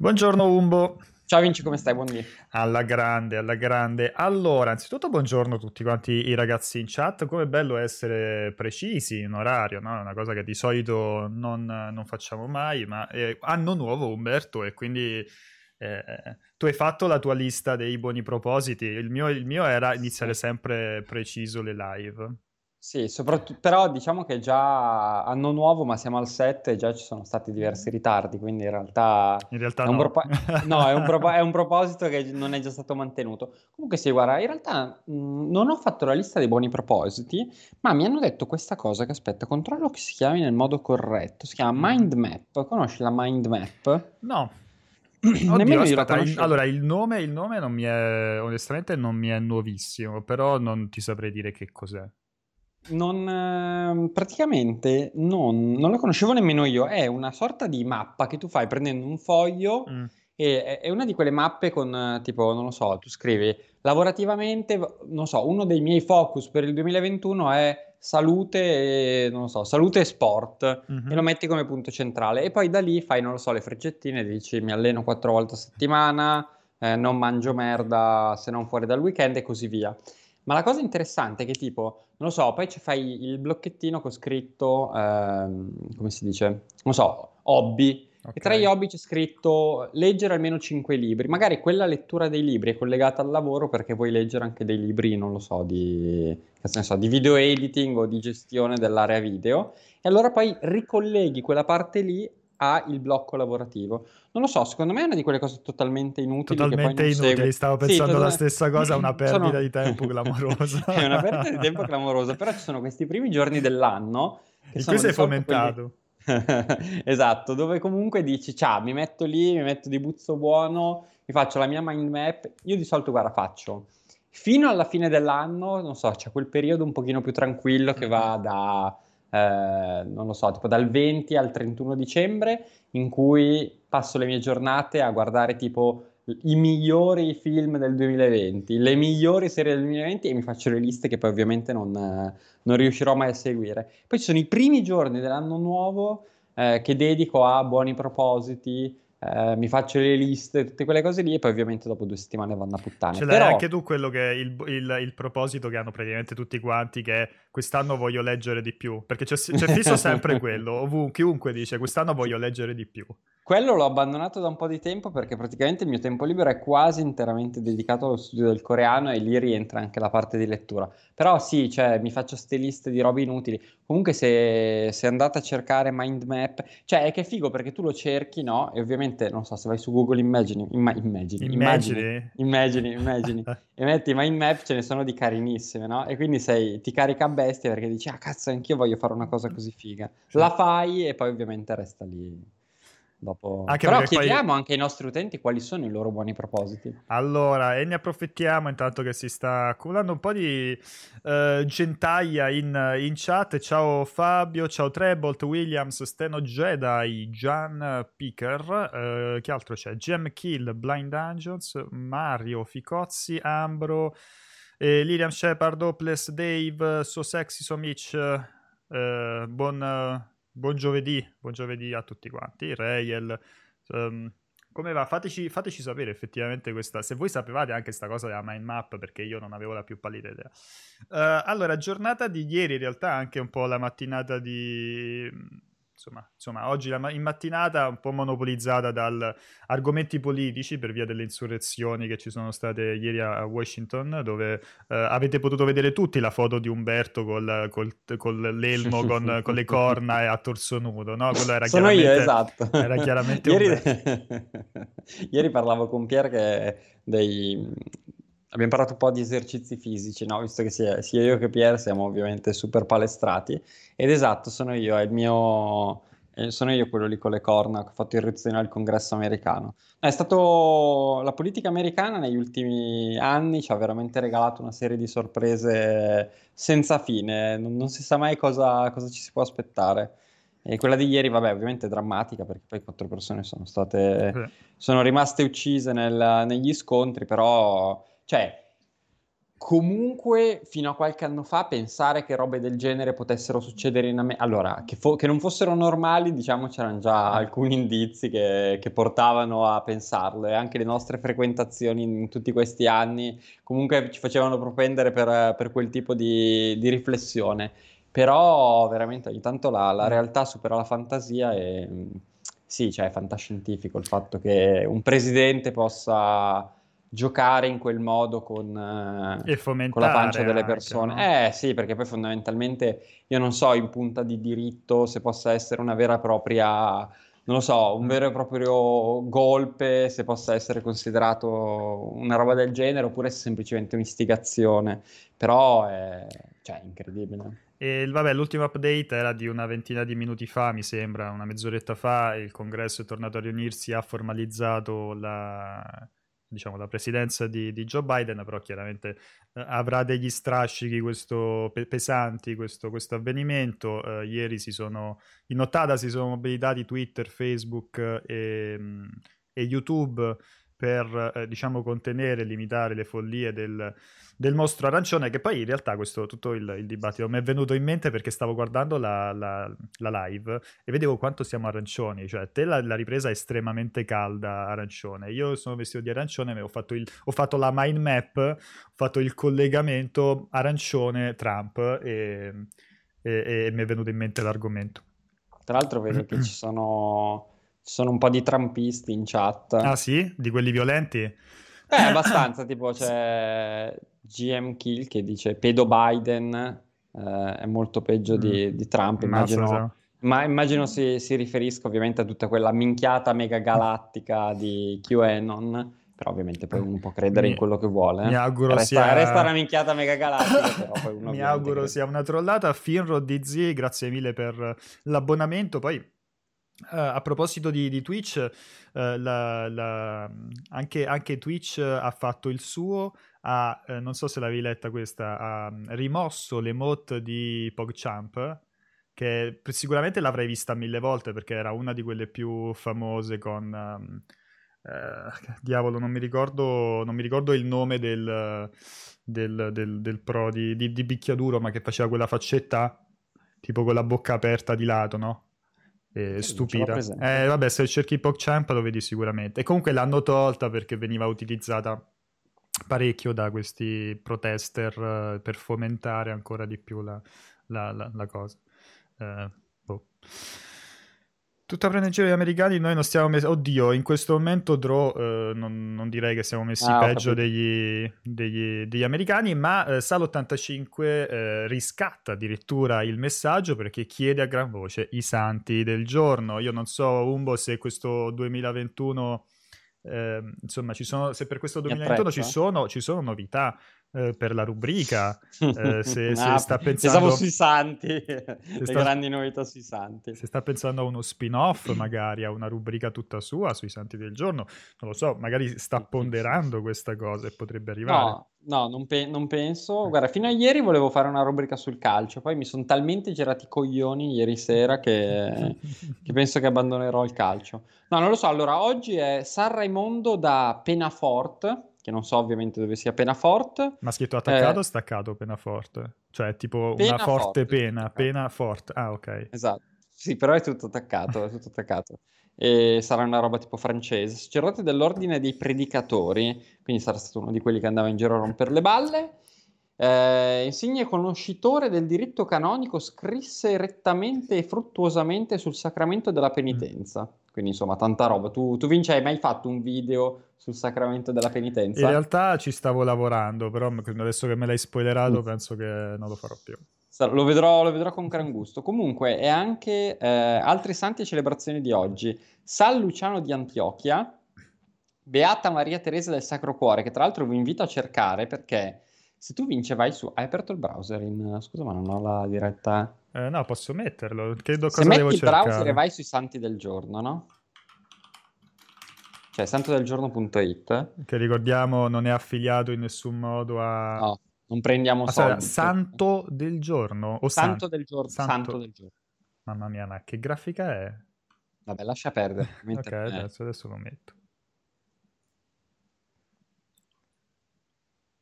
Buongiorno Umbo. Ciao Vinci, come stai? Buondì. Alla grande, alla grande. Allora, anzitutto buongiorno a tutti quanti i ragazzi in chat. Come bello essere precisi in orario, no? È una cosa che di solito non, non facciamo mai, ma è anno nuovo Umberto e quindi eh, tu hai fatto la tua lista dei buoni propositi. Il mio, il mio era iniziare sempre preciso le live. Sì, soprattutto, però diciamo che già anno nuovo, ma siamo al 7 e già ci sono stati diversi ritardi, quindi in realtà, in realtà è, no. Un propo- no, è, un propo- è un proposito che non è già stato mantenuto. Comunque sì, guarda, in realtà mh, non ho fatto la lista dei buoni propositi, ma mi hanno detto questa cosa che aspetta, controllo che si chiami nel modo corretto, si chiama Mind Map, conosci la Mind Map? No. Oddio, aspetta, il, allora il nome, il nome non mi è, onestamente non mi è nuovissimo, però non ti saprei dire che cos'è. Non, ehm, praticamente non, non la conoscevo nemmeno io. È una sorta di mappa che tu fai prendendo un foglio Mm. e è- una di quelle mappe con tipo, non lo so, tu scrivi lavorativamente, non so, uno dei miei focus per il 2021 è salute e, non lo so, salute e sport Mhm. e lo metti come punto centrale e poi da lì fai, non lo so, le freccettine, dici mi alleno quattro volte a settimana, eh, non mangio merda se non fuori dal weekend e così via. Ma la cosa interessante è che tipo, non lo so, poi ci fai il blocchettino con scritto, ehm, come si dice, non so, hobby. E tra gli hobby c'è scritto leggere almeno 5 libri. Magari quella lettura dei libri è collegata al lavoro perché vuoi leggere anche dei libri, non lo so, di, so, di video editing o di gestione dell'area video. E allora poi ricolleghi quella parte lì al blocco lavorativo. Non lo so, secondo me è una di quelle cose totalmente inutili Totalmente inutili, segue. stavo Sì, pensando la totalmente- stessa cosa, una perdita Sono- di tempo clamorosa. è una perdita di tempo clamorosa, però ci sono questi primi giorni dell'anno che In sono cui sei solito quelli- fomentato. Esatto, dove comunque dici, ciao, mi metto lì, mi metto di buzzo buono, mi faccio la mia mind map. Io di solito, guarda, faccio fino alla fine dell'anno, non so, c'è quel periodo un pochino più tranquillo che va da, eh, non lo so, tipo dal 20 al 31 dicembre, in cui passo le mie giornate a guardare tipo i migliori film del 2020, le migliori serie del 2020 e mi faccio le liste che poi ovviamente non, eh, non riuscirò mai a seguire. Poi ci sono i primi giorni dell'anno nuovo eh, che dedico a buoni propositi, eh, mi faccio le liste, tutte quelle cose lì e poi ovviamente dopo due settimane vanno a puttane. Ce l'hai Però anche tu quello che il, il- il proposito che hanno praticamente tutti quanti, che quest'anno voglio leggere di più, perché c'è, c'è fisso sempre quello, ovunque, chiunque dice quest'anno voglio leggere di più. Quello l'ho abbandonato da un po' di tempo perché praticamente il mio tempo libero è quasi interamente dedicato allo studio del coreano e lì rientra anche la parte di lettura. Però sì, cioè, mi faccio ste liste di robe inutili. Comunque se, se andate a cercare mind map, cioè è che è figo perché tu lo cerchi, no? E ovviamente, non so, se vai su Google Immagini, imma- immagini, immagini, Immagini? immagini, immagini, e metti mind map, ce ne sono di carinissime, no? E quindi sei, ti carica a bestia perché dici, ah cazzo, anch'io voglio fare una cosa così figa. La fai e poi ovviamente resta lì dopo. Anche Però perché poi- chiediamo anche ai nostri utenti quali sono i loro buoni propositi. Allora, e ne approfittiamo intanto che si sta accumulando un po' di eh, gentaglia in, in chat. Ciao Fabio, ciao Trebolt, Williams, Steno Jedi, Gian Picker, eh, che altro c'è? Gem Kill, Blind Dungeons, Mario, Ficozzi, Ambro, eh, Lilian Shepard, Hopeless Dave, So Sexy, So Mitch, eh, buon, buon giovedì, buon giovedì a tutti quanti, Rayel, ehm, come va? Fateci, fateci sapere effettivamente questa, se voi sapevate anche questa cosa della mind map, perché io non avevo la più pallida idea. Eh, allora, giornata di ieri, in realtà anche un po' la mattinata di... Insomma, insomma, oggi la ma- in mattinata un po' monopolizzata da argomenti politici per via delle insurrezioni che ci sono state ieri a Washington, dove eh, avete potuto vedere tutti la foto di Umberto col, col- con l'elmo, con, con le corna e a torso nudo, no? Quello era Sono io, chiaramente- esatto. Era chiaramente ieri... ieri parlavo con Pier che dei... Abbiamo parlato un po' di esercizi fisici, no? Visto che sia, sia io che Pier siamo ovviamente super palestrati. Ed esatto, sono io, è il mio... eh, Sono io quello lì con le corna che ho fatto irruzione al congresso americano. È stato la politica americana negli ultimi anni ci ha veramente regalato una serie di sorprese senza fine, non, non si sa mai cosa, cosa ci si può aspettare. E quella di ieri, vabbè, ovviamente è drammatica perché poi quattro persone sono state, sono rimaste uccise nel- negli scontri, però, cioè, comunque fino a qualche anno fa pensare che robe del genere potessero succedere in America, allora che, fo- che, non fossero normali, diciamo c'erano già alcuni indizi che, che, portavano a pensarlo e anche le nostre frequentazioni in tutti questi anni comunque ci facevano propendere per, per quel tipo di, di, riflessione. Però veramente ogni tanto la, la realtà supera la fantasia e sì, cioè è fantascientifico il fatto che un presidente possa giocare in quel modo con, eh, con la pancia delle persone. Anche, no? Eh sì, perché poi fondamentalmente io non so in punta di diritto se possa essere una vera e propria, non lo so, un mm. vero e proprio golpe, se possa essere considerato una roba del genere oppure se semplicemente un'istigazione. Però è, cioè, incredibile. E vabbè, l'ultimo update era di una ventina di minuti fa, mi sembra, una mezz'oretta fa. Il congresso è tornato a riunirsi, ha formalizzato la, diciamo, la presidenza di, di, Joe Biden, però chiaramente eh, avrà degli strascichi questo, pe- pesanti questo, questo avvenimento. Eh, ieri si sono, in nottata si sono mobilitati Twitter, Facebook e, mm, e YouTube per eh, diciamo contenere e limitare le follie del, del, mostro arancione che poi in realtà questo tutto il, il dibattito mi è venuto in mente perché stavo guardando la, la, la live e vedevo quanto siamo arancioni cioè te la, la, ripresa è estremamente calda arancione. Io sono vestito di arancione ho fatto, il, ho fatto la mind map ho fatto il collegamento arancione Trump e, e, e mi è venuto in mente l'argomento. Tra l'altro vedo che ci sono ci sono un po' di trampisti in chat. Ah sì? Di quelli violenti? Eh, abbastanza, tipo c'è GM Kill che dice pedo Biden eh, è molto peggio mm. di, di, Trump, immagino... Ma immagino si, si, riferisca ovviamente a tutta quella minchiata mega galattica di QAnon, però ovviamente poi uno può credere mi, in quello che vuole. Mi auguro resta, sia... Resta una minchiata mega galattica, però Mi auguro crede. sia una trollata. Finro DZ, grazie mille per l'abbonamento. Poi Uh, a proposito di, di Twitch, uh, la, la, anche, anche, Twitch ha fatto il suo, ha, uh, non so se l'avevi letta questa, ha rimosso l'emote di PogChamp, che sicuramente l'avrei vista mille volte perché era una di quelle più famose con... Um, diavolo, non mi, ricordo, non mi ricordo il nome del, del, del, del pro di, di, di Bicchiaduro, ma che faceva quella faccetta tipo con la bocca aperta di lato, no? Eh, stupida. Eh, vabbè, se cerchi PogChamp lo vedi sicuramente. E comunque l'hanno tolta perché veniva utilizzata parecchio da questi protester uh, per fomentare ancora di più la, la, la, la cosa. Uh, boh. Tutta prende in giro gli americani, noi non stiamo messi... Oddio, in questo momento Draw eh, non, non, direi che siamo messi ah, peggio degli, degli, degli, americani, ma eh, Sal85 eh, riscatta addirittura il messaggio perché chiede a gran voce i santi del giorno. Io non so, Umbo, se questo 2021... Eh, insomma, ci sono, se per questo 2021 ci sono, ci sono novità, eh, per la rubrica. Eh, se, se ah, sta pensando... Sui santi, le sta... grandi novità sui santi. Se sta pensando a uno spin-off, magari a una rubrica tutta sua sui santi del giorno, non lo so, magari sta ponderando questa cosa e potrebbe arrivare. No, no non, pe- non, penso. Guarda, fino a ieri volevo fare una rubrica sul calcio, poi mi sono talmente girati i coglioni ieri sera che, che penso che abbandonerò il calcio. No, non lo so. Allora, oggi è San Raimondo da Penafort che non so ovviamente dove sia Penafort. Ma scritto attaccato eh, o staccato Penafort? Cioè tipo pena una forte, forte pena, pena forte. Ah, ok. Esatto. Sì, però è tutto attaccato, è tutto attaccato. E sarà una roba tipo francese. Sacerdote dell'ordine dei predicatori, quindi sarà stato uno di quelli che andava in giro a rompere le balle. Eh, insigne conoscitore del diritto canonico, scrisse rettamente e fruttuosamente sul sacramento della penitenza. Quindi insomma, tanta roba. Tu, tu Vinci, hai mai fatto un video sul sacramento della penitenza? In realtà ci stavo lavorando, però adesso che me l'hai spoilerato mm. penso che non lo farò più. Lo vedrò, lo vedrò con gran gusto. Comunque, e anche eh, altri santi e celebrazioni di oggi. San Luciano di Antiochia, Beata Maria Teresa del Sacro Cuore, che tra l'altro vi invito a cercare perché se tu vince vai su... Hai aperto il browser in... Scusa ma non ho la diretta... Eh, no, posso metterlo. Chiedo Se cosa devo cercare. il browser e vai sui santi del giorno, no? Cioè, santodelgiorno.it. Che ricordiamo non è affiliato in nessun modo a... No, non prendiamo ah, soldi. Santo del giorno? O santo, san... del giorno. Santo... santo... del giorno. Mamma mia, ma che grafica è? Vabbè, lascia perdere. ok, adesso, adesso lo metto.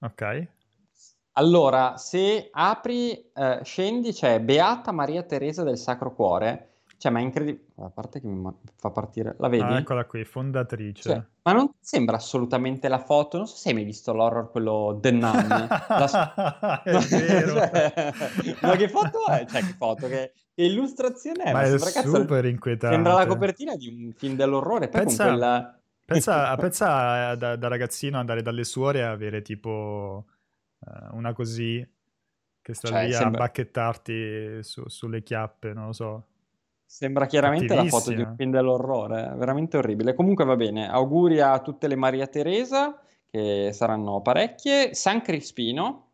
Ok. Allora, se apri, eh, scendi, c'è Beata Maria Teresa del Sacro Cuore. Cioè, ma è incredibile. A parte che mi fa partire, la vedi? Ah, eccola qui, fondatrice. Cioè, ma non sembra assolutamente la foto. Non so se hai mai visto l'horror, quello The Nun. la... è vero. cioè, ma che foto è? Cioè, che foto? Che, che illustrazione è? Ma, ma è super cazzo, inquietante. Sembra la copertina di un film dell'orrore. Poi pensa, con quella... pensa, pensa da, da, ragazzino andare dalle suore e avere tipo una così che sta cioè, lì sembra... a bacchettarti su, sulle chiappe, non lo so. Sembra chiaramente la foto di un film dell'orrore, veramente orribile. Comunque va bene, auguri a tutte le Maria Teresa, che saranno parecchie. San Crispino,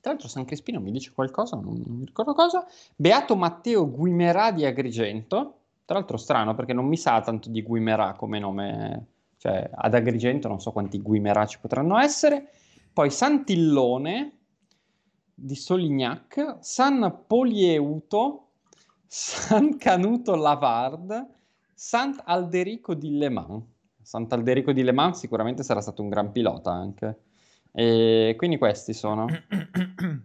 tra l'altro San Crispino mi dice qualcosa, non, non mi ricordo cosa. Beato Matteo Guimerà di Agrigento, tra l'altro strano perché non mi sa tanto di Guimerà come nome, cioè ad Agrigento non so quanti Guimerà ci potranno essere. Poi Santillone di Solignac, San Polieuto San Canuto Lavard, Sant'Alderico di Le Mans. Sant'Alderico di Le Mans sicuramente sarà stato un gran pilota anche. E quindi questi sono.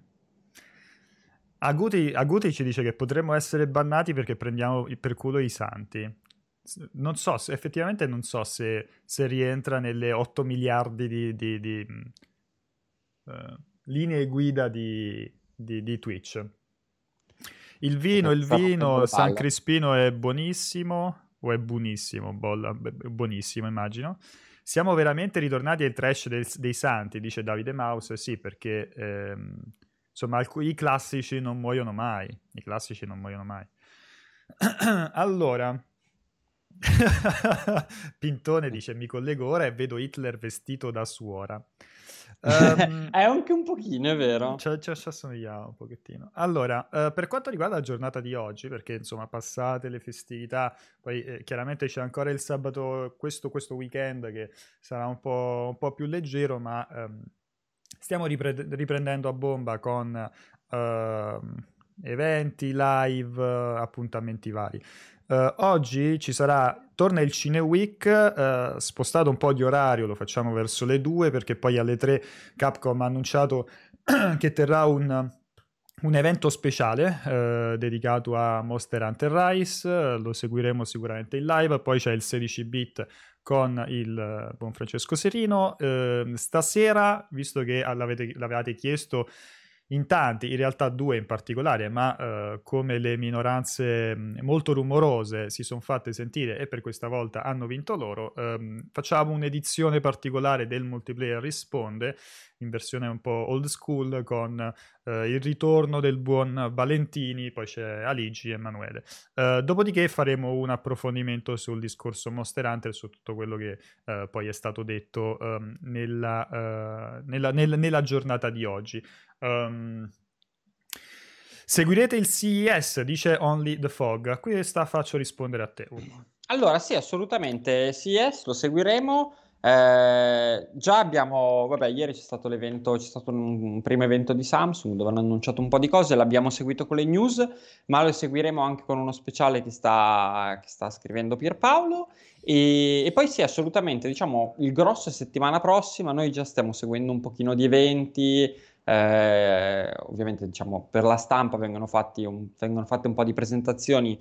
Aguti, Aguti ci dice che potremmo essere bannati perché prendiamo per culo i santi. Non so, effettivamente non so se, se, rientra nelle 8 miliardi di, di, di uh, linee guida di, di Twitch. Il vino, il vino, San Crispino è buonissimo, o è buonissimo, bolla, buonissimo immagino. Siamo veramente ritornati al trash dei, dei santi, dice Davide Mouse, sì, perché ehm, insomma alc- i classici non muoiono mai, i classici non muoiono mai. allora, Pintone dice mi collego ora e vedo Hitler vestito da suora. Um, è anche un pochino, è vero. Ci, ci assomigliava un pochettino. Allora, uh, per quanto riguarda la giornata di oggi, perché insomma passate le festività, poi eh, chiaramente c'è ancora il sabato, questo, questo weekend che sarà un po', un po più leggero, ma um, stiamo ripre- riprendendo a bomba con... Uh, eventi, live, appuntamenti vari. Uh, oggi ci sarà, torna il Cine Week, uh, spostato un po' di orario, lo facciamo verso le 2 perché poi alle 3 Capcom ha annunciato che terrà un, un evento speciale uh, dedicato a Monster Hunter Rise, lo seguiremo sicuramente in live, poi c'è il 16 bit con il buon Francesco Serino. Ehm, stasera, visto che l'avevate chiesto in tanti, in realtà due in particolare, ma eh, come le minoranze mm, molto rumorose si sono fatte sentire e per questa volta hanno vinto loro, ehm, facciamo un'edizione particolare del multiplayer risponde in versione un po' old school con eh, il ritorno del buon Valentini, poi c'è Aligi e Emanuele. Eh, dopodiché faremo un approfondimento sul discorso Monster Hunter, su tutto quello che eh, poi è stato detto ehm, nella, eh, nella, nella, nella giornata di oggi. Um, seguirete il CES, dice Only the Fog. A questa faccio rispondere a te. Allora, sì, assolutamente. CES lo seguiremo. Eh, già abbiamo, vabbè, ieri c'è stato l'evento, c'è stato un, un, primo evento di Samsung dove hanno annunciato un po' di cose, l'abbiamo seguito con le news, ma lo seguiremo anche con uno speciale che sta, che sta scrivendo Pierpaolo. E, e poi sì, assolutamente, diciamo, il grosso è settimana prossima, noi già stiamo seguendo un pochino di eventi, eh, ovviamente diciamo, per la stampa vengono, un, vengono, fatte un po' di presentazioni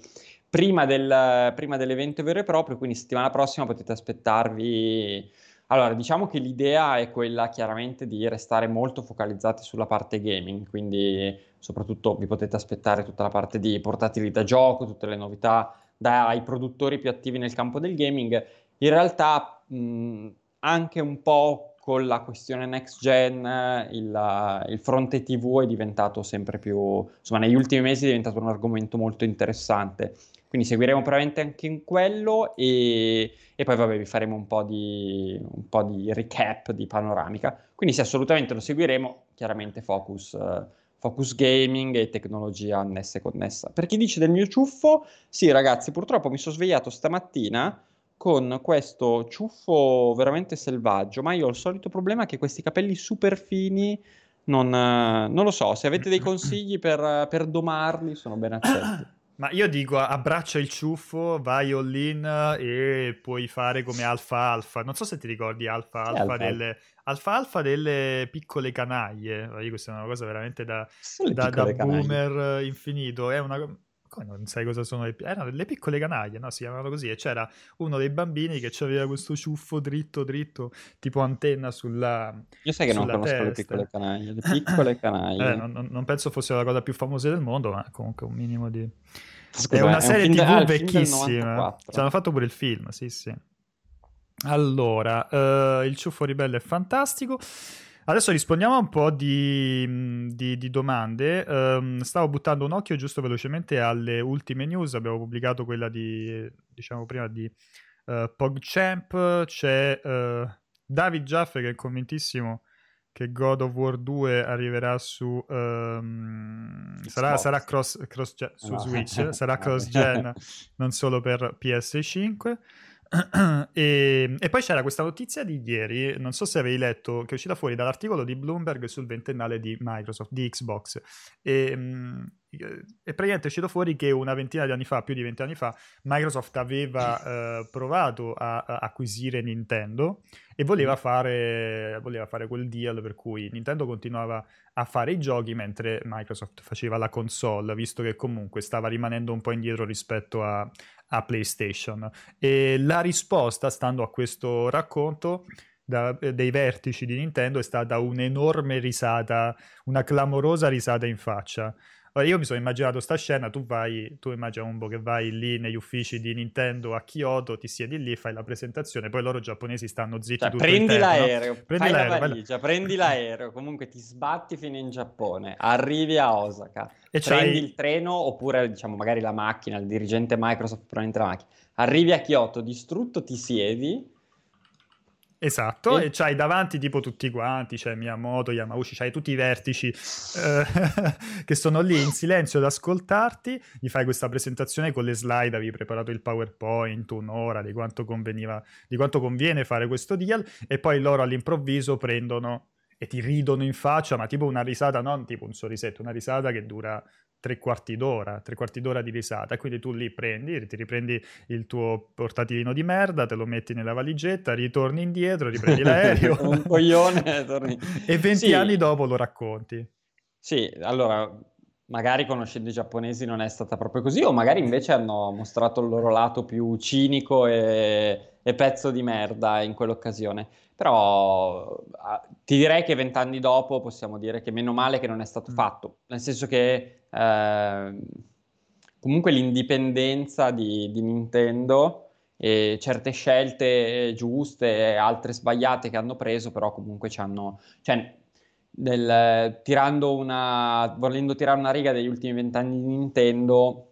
prima, del, prima, dell'evento vero e proprio, quindi settimana prossima potete aspettarvi... Allora, diciamo che l'idea è quella chiaramente di restare molto focalizzati sulla parte gaming, quindi soprattutto vi potete aspettare tutta la parte di portatili da gioco, tutte le novità dai produttori più attivi nel campo del gaming. In realtà mh, anche un po' con la questione next gen il, il, fronte TV è diventato sempre più, insomma negli ultimi mesi è diventato un argomento molto interessante. Quindi seguiremo probabilmente anche in quello e, e poi vabbè vi faremo un po, di, un po' di recap di panoramica. Quindi sì, assolutamente lo seguiremo, chiaramente focus, uh, focus gaming e tecnologia annessa e connessa. Per chi dice del mio ciuffo, sì ragazzi, purtroppo mi sono svegliato stamattina con questo ciuffo veramente selvaggio, ma io ho il solito problema che questi capelli super fini non, non lo so, se avete dei consigli per, per domarli sono ben accetti. Ma io dico, abbraccia il ciuffo, vai all in e puoi fare come Alfa Alfa. Non so se ti ricordi Alfa Alfa, delle... Alfa Alfa delle piccole canaglie. Questa è una cosa veramente da, da, da boomer infinito. È una come non sai cosa sono le piccole? Erano delle piccole canaglie, no? Si chiamavano così. E c'era uno dei bambini che aveva questo ciuffo dritto, dritto, tipo antenna sulla. Io sai che non conosco testa. le piccole canaglie. Le piccole canaglie. eh, non, non, penso fosse la cosa più famosa del mondo, ma comunque un minimo di. Scusa, è una è serie un TV ah, vecchissima. Ci hanno fatto pure il film, sì, sì. Allora, uh, il ciuffo ribelle è fantastico. Adesso rispondiamo a un po' di, di, di domande. Um, stavo buttando un occhio giusto velocemente alle ultime news. Abbiamo pubblicato quella di, diciamo prima, di uh, PogChamp. C'è uh, David Jaffe che è convintissimo che God of War 2 arriverà su um, sarà, sarà, cross, cross gen, su no. Switch sarà cross gen non solo per PS5 e, e, poi c'era questa notizia di ieri, non so se avevi letto, che è uscita fuori dall'articolo di Bloomberg sul ventennale di Microsoft, di Xbox. E, mm, e praticamente è uscito fuori che una ventina di anni fa, più di vent'anni fa, Microsoft aveva eh, provato a, a, acquisire Nintendo e voleva fare, voleva fare quel deal per cui Nintendo continuava a fare i giochi mentre Microsoft faceva la console, visto che comunque stava rimanendo un po' indietro rispetto a, a PlayStation. E la risposta, stando a questo racconto, da, dei vertici di Nintendo è stata un'enorme risata, una clamorosa risata in faccia. Allora, io mi sono immaginato sta scena, tu vai, tu immagina un po' che vai lì negli uffici di Nintendo a Kyoto, ti siedi lì, fai la presentazione, poi loro giapponesi stanno zitti cioè, tutto prendi l'aereo, no? prendi l'aereo, la valigia, prendi l'aereo, comunque ti sbatti fino in Giappone, arrivi a Osaka, e prendi il treno oppure diciamo magari la macchina, il dirigente Microsoft prende la macchina, arrivi a Kyoto, distrutto, ti siedi Esatto, e, e c'hai davanti tipo tutti quanti, c'è Miyamoto, Yamauchi, c'hai tutti i vertici eh, che sono lì in silenzio ad ascoltarti, gli fai questa presentazione con le slide, avevi preparato il PowerPoint, un'ora di quanto, conveniva, di quanto conviene fare questo deal e poi loro all'improvviso prendono e ti ridono in faccia, ma tipo una risata, non tipo un sorrisetto, una risata che dura tre quarti d'ora, tre quarti d'ora di risata. Quindi tu lì prendi, ti riprendi il tuo portatilino di merda, te lo metti nella valigetta, ritorni indietro, riprendi l'aereo. un coglione, torni. e 20 sì. anni dopo lo racconti. Sì, allora magari conoscendo i giapponesi non è stata proprio così, o magari invece hanno mostrato il loro lato più cinico e, e pezzo di merda in quell'occasione. Però ah, ti direi che vent'anni dopo possiamo dire che meno male che non è stato mm. fatto, nel senso che eh, comunque l'indipendenza di, di, Nintendo e certe scelte giuste e altre sbagliate che hanno preso, però comunque ci hanno... Cioè, del, tirando una, volendo tirare una riga degli ultimi vent'anni di Nintendo,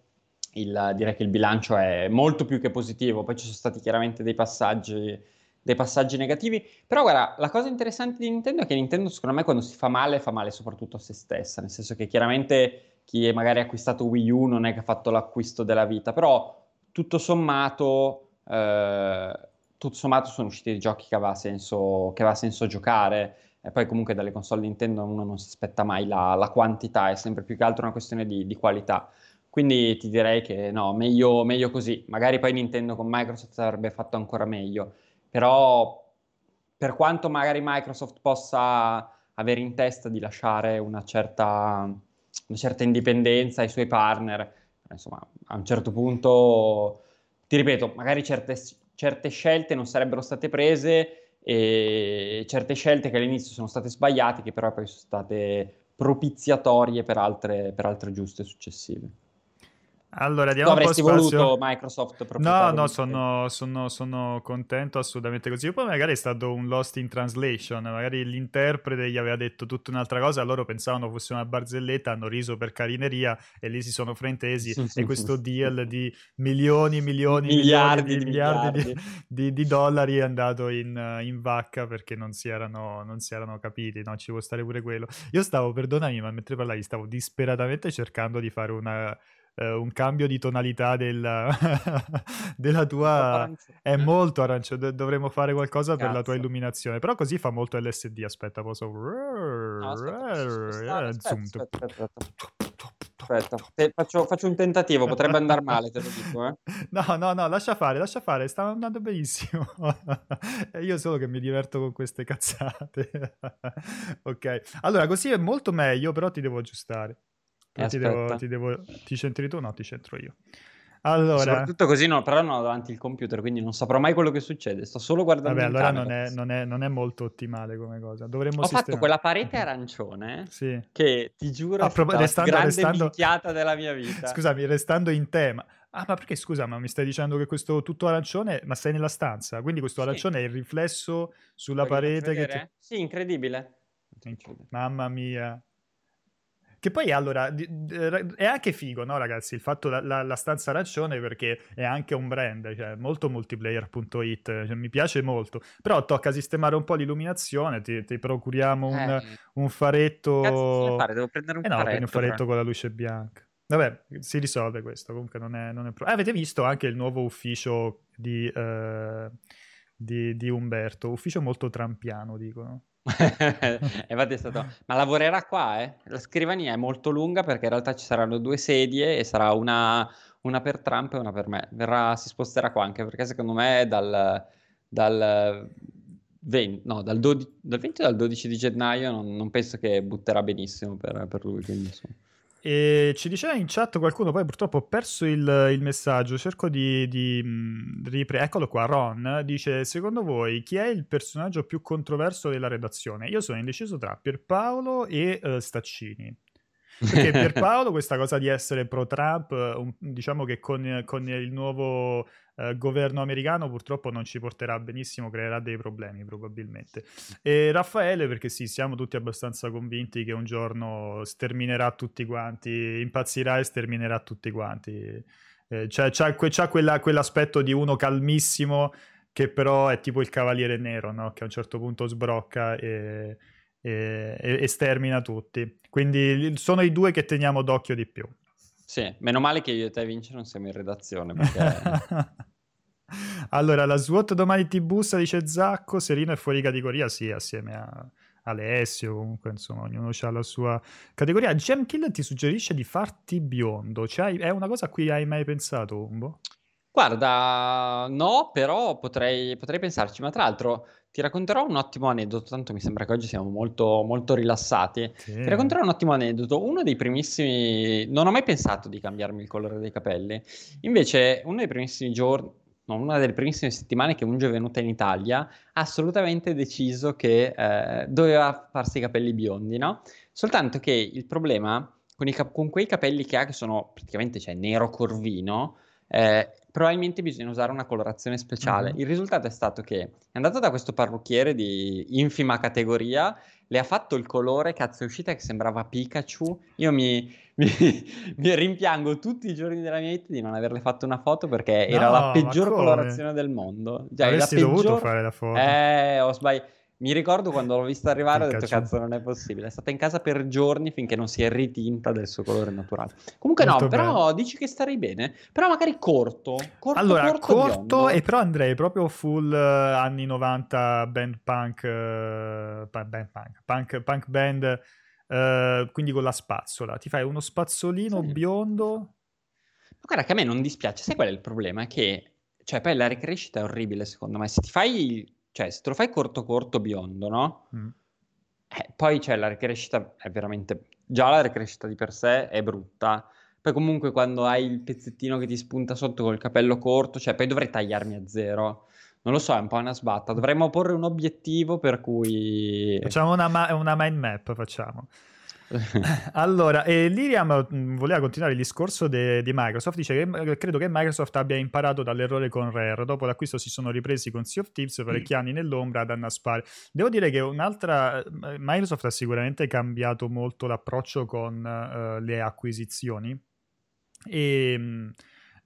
il, direi che il bilancio è molto più che positivo. Poi ci sono stati chiaramente dei passaggi, dei passaggi negativi. Però guarda, la cosa interessante di Nintendo è che Nintendo, secondo me, quando si fa male, fa male soprattutto a se stessa. Nel senso che chiaramente chi magari ha acquistato Wii U non è che ha fatto l'acquisto della vita, però tutto sommato, eh, tutto sommato sono usciti dei giochi che aveva senso, che aveva senso giocare. E poi comunque dalle console Nintendo uno non si aspetta mai la, la quantità, è sempre più che altro una questione di, di qualità. Quindi ti direi che no, meglio, meglio, così. Magari poi Nintendo con Microsoft avrebbe fatto ancora meglio. Però per quanto magari Microsoft possa avere in testa di lasciare una certa, una certa indipendenza ai suoi partner, insomma, a un certo punto, ti ripeto, magari certe, certe scelte non sarebbero state prese e certe scelte che all'inizio sono state sbagliate, che però poi sono state propiziatorie per altre, per altre giuste successive. Allora, diamo avresti un po' spazio. voluto Microsoft No, no, sono, sono, sono, contento assolutamente così. Poi magari è stato un lost in translation, magari l'interprete gli aveva detto tutta un'altra cosa, loro pensavano fosse una barzelletta, hanno riso per carineria e lì si sono fraintesi e questo deal di milioni, milioni, miliardi, milioni, di, miliardi, miliardi. Di, di, di, dollari è andato in, in vacca perché non si erano, non si erano capiti, no? ci può stare pure quello. Io stavo, perdonami, ma mentre parlavi stavo disperatamente cercando di fare una eh, un cambio di tonalità del, della tua è molto arancio dovremmo fare qualcosa Cazzo. per la tua illuminazione però così fa molto LSD aspetta posso no, aspetta, aspetta, aspetta, Aspetta, te, faccio, faccio, un tentativo, potrebbe andare male, te lo dico. Eh. No, no, no, lascia fare, lascia fare, sta andando benissimo. Io solo che mi diverto con queste cazzate. ok, allora così è molto meglio, però ti devo aggiustare. Ti devo, ti, devo, ti centri tu? No, ti centro io. Allora... Soprattutto così, no, però non ho davanti il computer, quindi non saprò mai quello che succede. Sto solo guardando Vabbè, allora non è, non, è, non è, molto ottimale come cosa. Dovremmo ho sistemare. fatto quella parete arancione sì. che ti giuro ah, è stata restando, la grande restando... della mia vita. Scusami, restando in tema. Ah, ma perché scusa, ma mi stai dicendo che questo tutto arancione, ma sei nella stanza, quindi questo sì. arancione è il riflesso sulla Voglio parete che ti... Sì, incredibile. Mamma mia. Che poi allora è anche figo, no, ragazzi? Il fatto la, la, la stanza arancione perché è anche un brand, cioè molto multiplayer.it, cioè, mi piace molto. Però tocca sistemare un po' l'illuminazione, ti, ti procuriamo un, eh. un faretto. Cazzo fare? Devo prendere un eh no, faretto. un faretto però. con la luce bianca. Vabbè, si risolve questo, comunque non è, non è pro- eh, avete visto anche il nuovo ufficio di, uh, di, di Umberto, ufficio molto trampiano, dicono. Infatti è stato... Ma lavorerà qua, eh? La scrivania è molto lunga perché in realtà ci saranno due sedie e sarà una, una per Trump e una per me. Verrà, si sposterà qua anche perché secondo me dal, dal 20, no, dal, 12, dal 20 o dal 12 di gennaio non, non penso che butterà benissimo per, per lui. Quindi, insomma. E ci diceva in chat qualcuno, poi purtroppo ho perso il, il messaggio, cerco di, di, di riprendere. Eccolo qua, Ron dice, secondo voi chi è il personaggio più controverso della redazione? Io sono indeciso tra Pierpaolo e uh, Staccini. Perché Pierpaolo questa cosa di essere pro-Trump, un, diciamo che con, con il nuovo eh, governo americano purtroppo non ci porterà benissimo, creerà dei problemi probabilmente. E Raffaele perché sì, siamo tutti abbastanza convinti che un giorno sterminerà tutti quanti, impazzirà e sterminerà tutti quanti. Eh, c'è, c'è, c'è quella, quell'aspetto di uno calmissimo che però è tipo il cavaliere nero, no? che a un certo punto sbrocca e, e, e, stermina tutti. Quindi sono i due che teniamo d'occhio di più. Sì, meno male che io e te Vince non siamo in redazione perché... allora, la SWAT domani ti bussa, dice Zacco, Serino è fuori categoria, sì, assieme a Alessio, comunque insomma ognuno ha la sua categoria. Gem Kill ti suggerisce di farti biondo, cioè, è una cosa a cui hai mai pensato, Umbo? Guarda, no, però potrei, potrei pensarci, ma tra l'altro ti racconterò un ottimo aneddoto, tanto mi sembra che oggi siamo molto, molto rilassati. Sì. Ti racconterò un ottimo aneddoto. Uno dei primissimi... Non ho mai pensato di cambiarmi il colore dei capelli. Invece, uno dei primissimi giorni, no, una delle primissime settimane che Unge è venuta in Italia, ha assolutamente deciso che eh, doveva farsi i capelli biondi, no? Soltanto che il problema con, cap- con quei capelli che ha, che sono praticamente cioè, nero corvino, eh, probabilmente bisogna usare una colorazione speciale. Mm-hmm. Il risultato è stato che è andato da questo parrucchiere di infima categoria, le ha fatto il colore, cazzo è uscita che sembrava Pikachu. Io mi, mi, mi rimpiango tutti i giorni della mia vita di non averle fatto una foto perché no, era la peggior colorazione del mondo. Cioè, Avresti peggior... dovuto fare la foto. Eh, ho sbagliato. Mi ricordo quando l'ho vista arrivare, ho detto cazzo non è possibile. È stata in casa per giorni finché non si è ritinta del suo colore naturale. Comunque Molto no, però bello. dici che starei bene. Però magari corto. corto allora, corto, corto e però andrei proprio full uh, anni 90 band punk, uh, band punk, punk, punk band, uh, quindi con la spazzola. Ti fai uno spazzolino sì. biondo. Ma guarda che a me non dispiace. Sai qual è il problema? È che, cioè, poi la ricrescita è orribile secondo me. Se ti fai cioè, se te lo fai corto corto biondo, no? Mm. Eh, poi c'è la ricrescita, è veramente... Già la ricrescita di per sé è brutta. Poi comunque quando hai il pezzettino che ti spunta sotto col capello corto, cioè poi dovrei tagliarmi a zero. Non lo so, è un po' una sbatta. Dovremmo porre un obiettivo per cui... Facciamo una, ma- una mind map, facciamo. allora, eh, Liriam mm, voleva continuare il discorso de- di Microsoft. Dice che credo che Microsoft abbia imparato dall'errore con Rare. Dopo l'acquisto si sono ripresi con Sea of Thieves parecchi mm. anni nell'ombra ad annaspare. Devo dire che un'altra. Eh, Microsoft ha sicuramente cambiato molto l'approccio con uh, le acquisizioni. E.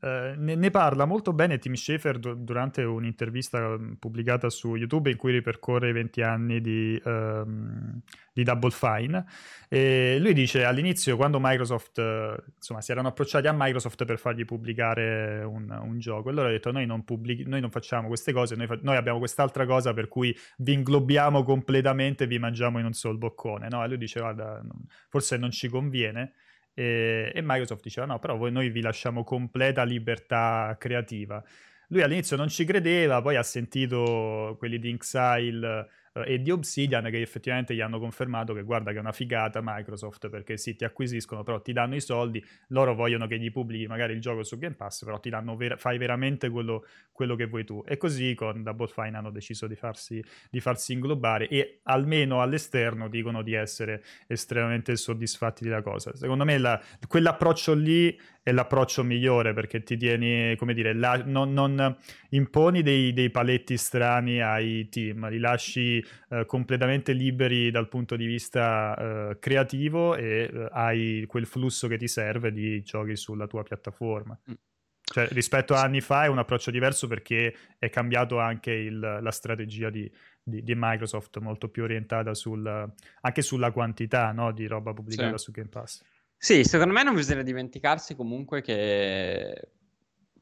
Uh, ne, ne, parla molto bene Tim Schafer do, durante un'intervista mm, pubblicata su YouTube in cui ripercorre i 20 anni di, um, di Double Fine. E lui dice all'inizio, quando Microsoft, uh, insomma, si erano approcciati a Microsoft per fargli pubblicare un, un gioco, e loro ha detto: noi non, pubblic- noi non, facciamo queste cose, noi, fa- noi, abbiamo quest'altra cosa per cui vi inglobiamo completamente, vi mangiamo in un solo boccone. No? E lui dice: guarda, forse non ci conviene e, e Microsoft diceva no, però voi noi vi lasciamo completa libertà creativa. Lui all'inizio non ci credeva, poi ha sentito quelli di Inxile e di Obsidian che effettivamente gli hanno confermato che guarda che è una figata Microsoft perché sì ti acquisiscono però ti danno i soldi loro vogliono che gli pubblichi magari il gioco su Game Pass però ti danno ver- fai veramente quello, quello, che vuoi tu. E così con Double Fine hanno deciso di farsi, di farsi inglobare e almeno all'esterno dicono di essere estremamente soddisfatti della cosa. Secondo me la, quell'approccio lì è l'approccio migliore perché ti tieni, come dire, la, non, non, imponi dei, dei, paletti strani ai team, li lasci eh, completamente liberi dal punto di vista eh, creativo e eh, hai quel flusso che ti serve di giochi sulla tua piattaforma. Mm. Cioè, rispetto a anni fa è un approccio diverso perché è cambiato anche il, la strategia di, di, di, Microsoft, molto più orientata sul, anche sulla quantità no, di roba pubblicata sì. su Game Pass. Sì, secondo me non bisogna dimenticarsi comunque che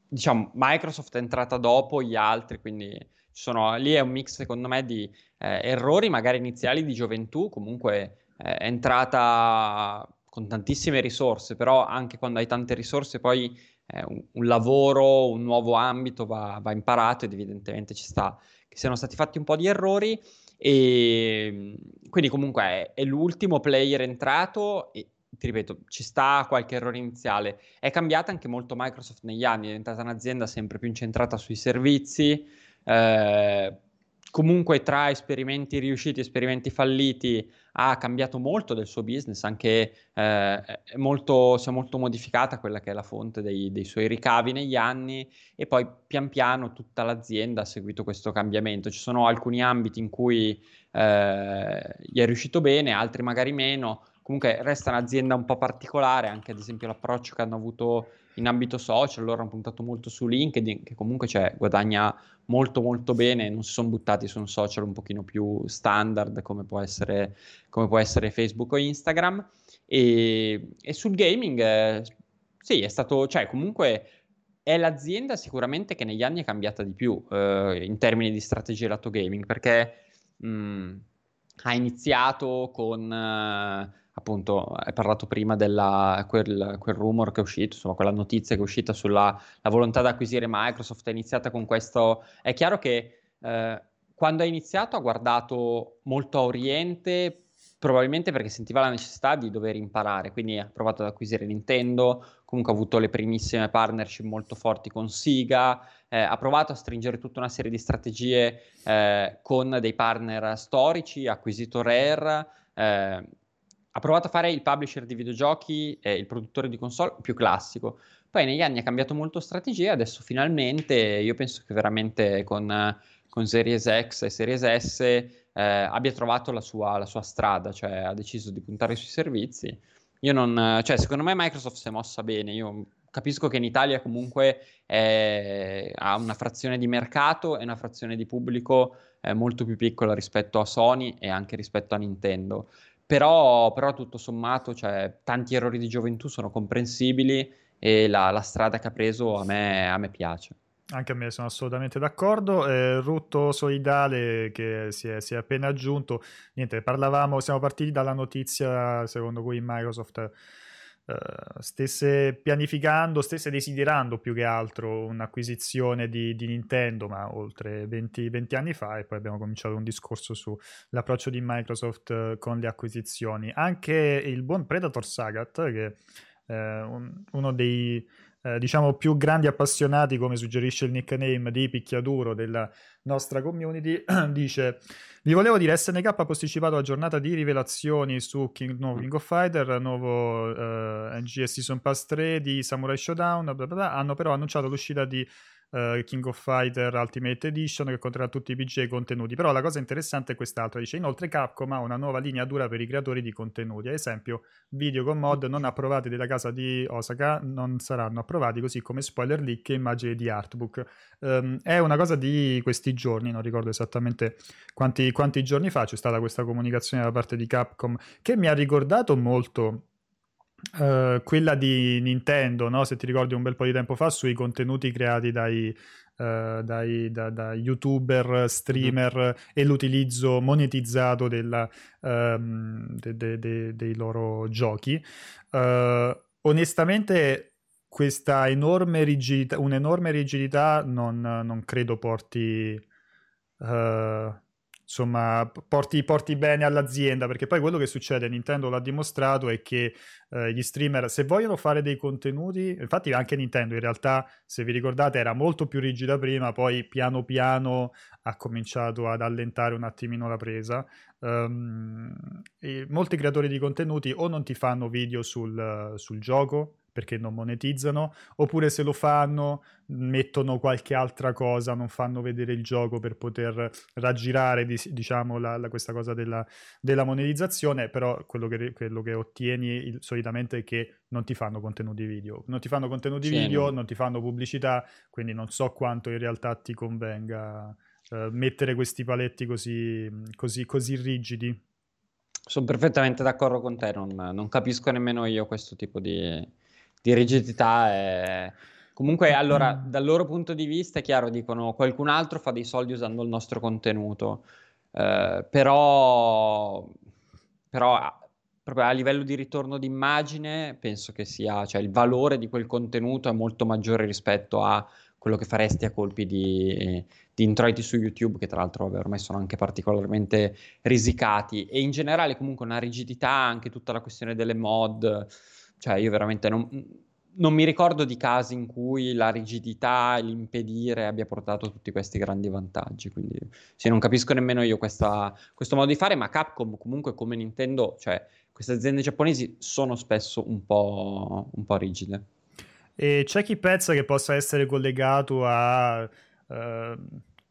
diciamo Microsoft è entrata dopo gli altri, quindi sono, lì è un mix secondo me di eh, errori magari iniziali di gioventù, comunque eh, è entrata con tantissime risorse, però anche quando hai tante risorse poi eh, un, un, lavoro, un nuovo ambito va, va, imparato ed evidentemente ci sta che siano stati fatti un po' di errori. E quindi comunque è, è l'ultimo player entrato e, ti ripeto, ci sta qualche errore iniziale. È cambiata anche molto Microsoft negli anni, è diventata un'azienda sempre più incentrata sui servizi. Eh, comunque tra esperimenti riusciti e esperimenti falliti ha cambiato molto del suo business, anche eh, molto, si è molto modificata quella che è la fonte dei, dei, suoi ricavi negli anni e poi pian piano tutta l'azienda ha seguito questo cambiamento. Ci sono alcuni ambiti in cui eh, gli è riuscito bene, altri magari meno comunque resta un'azienda un po' particolare, anche ad esempio l'approccio che hanno avuto in ambito social, loro hanno puntato molto su LinkedIn, che comunque cioè, guadagna molto molto bene, non si sono buttati su un social un pochino più standard come può essere, come può essere Facebook o Instagram. E, e sul gaming, eh, sì, è stato, cioè comunque è l'azienda sicuramente che negli anni è cambiata di più eh, in termini di strategia lato gaming, perché mh, ha iniziato con... Eh, appunto hai parlato prima della quel, quel, rumor che è uscito, insomma quella notizia che è uscita sulla volontà di acquisire Microsoft, è iniziata con questo, è chiaro che eh, quando ha iniziato ha guardato molto a Oriente, probabilmente perché sentiva la necessità di dover imparare, quindi ha provato ad acquisire Nintendo, comunque ha avuto le primissime partnership molto forti con Sega, eh, ha provato a stringere tutta una serie di strategie eh, con dei partner storici, ha acquisito Rare, eh, ha provato a fare il publisher di videogiochi e il produttore di console più classico. Poi negli anni ha cambiato molto strategia, adesso finalmente io penso che veramente con, con Series X e Series S eh, abbia trovato la sua, la sua, strada, cioè ha deciso di puntare sui servizi. Io non, cioè secondo me Microsoft si è mossa bene, io capisco che in Italia comunque è, ha una frazione di mercato e una frazione di pubblico eh, molto più piccola rispetto a Sony e anche rispetto a Nintendo. Però, però tutto sommato, cioè, tanti errori di gioventù sono comprensibili e la, la strada che ha preso a me, a me piace. Anche a me sono assolutamente d'accordo. Eh, Rutto Solidale che si è, si è, appena aggiunto. Niente, parlavamo, siamo partiti dalla notizia secondo cui Microsoft stesse pianificando, stesse desiderando più che altro un'acquisizione di, di Nintendo, ma oltre 20, 20, anni fa, e poi abbiamo cominciato un discorso sull'approccio di Microsoft uh, con le acquisizioni. Anche il buon Predator Sagat, che è un, uno dei eh, diciamo più grandi appassionati, come suggerisce il nickname di picchiaduro della nostra community, dice vi volevo dire SNK ha posticipato la giornata di rivelazioni su King, nuovo King of Fighter, nuovo eh, NGS Season Pass 3 di Samurai Showdown, bla bla bla. hanno però annunciato l'uscita di uh, King of Fighter Ultimate Edition che conterrà tutti i PG e contenuti. Però la cosa interessante è quest'altra, dice inoltre Capcom ha una nuova linea dura per i creatori di contenuti, ad esempio video con mod non approvati della casa di Osaka non saranno approvati, così come spoiler leak e immagini di artbook. Um, è una cosa di questi giorni, non ricordo esattamente quanti, quanti giorni fa c'è stata questa comunicazione da parte di Capcom che mi ha ricordato molto Uh, quella di Nintendo, no? se ti ricordi un bel po' di tempo fa, sui contenuti creati dai, uh, dai, da, da, youtuber, streamer mm. e l'utilizzo monetizzato della, um, de, de, de, dei loro giochi. Uh, onestamente questa enorme rigidità, un'enorme rigidità non, non credo porti... Uh, insomma, porti, porti, bene all'azienda, perché poi quello che succede, Nintendo l'ha dimostrato, è che eh, gli streamer, se vogliono fare dei contenuti, infatti anche Nintendo in realtà, se vi ricordate, era molto più rigida prima, poi piano piano ha cominciato ad allentare un attimino la presa. Um, molti creatori di contenuti o non ti fanno video sul, sul gioco, perché non monetizzano, oppure se lo fanno mettono qualche altra cosa, non fanno vedere il gioco per poter raggirare diciamo la, la, questa cosa della, della, monetizzazione, però quello che, quello che ottieni il, solitamente è che non ti fanno contenuti video, non ti fanno contenuti sì, video, no. non ti fanno pubblicità, quindi non so quanto in realtà ti convenga uh, mettere questi paletti così, così, così rigidi. Sono perfettamente d'accordo con te, non, non capisco nemmeno io questo tipo di, di rigidità. E... Comunque, allora, dal loro punto di vista è chiaro, dicono qualcun altro fa dei soldi usando il nostro contenuto, eh, però, però proprio a livello di ritorno d'immagine penso che sia, cioè il valore di quel contenuto è molto maggiore rispetto a quello che faresti a colpi di, di introiti su YouTube, che tra l'altro vabbè, ormai sono anche particolarmente risicati, e in generale comunque una rigidità, anche tutta la questione delle mod, cioè, io veramente non, non mi ricordo di casi in cui la rigidità e l'impedire abbia portato tutti questi grandi vantaggi. Quindi, sì, non capisco nemmeno io questa, questo modo di fare, ma Capcom, comunque, come Nintendo, cioè, queste aziende giapponesi sono spesso un po', un po rigide. E c'è chi pensa che possa essere collegato a. Uh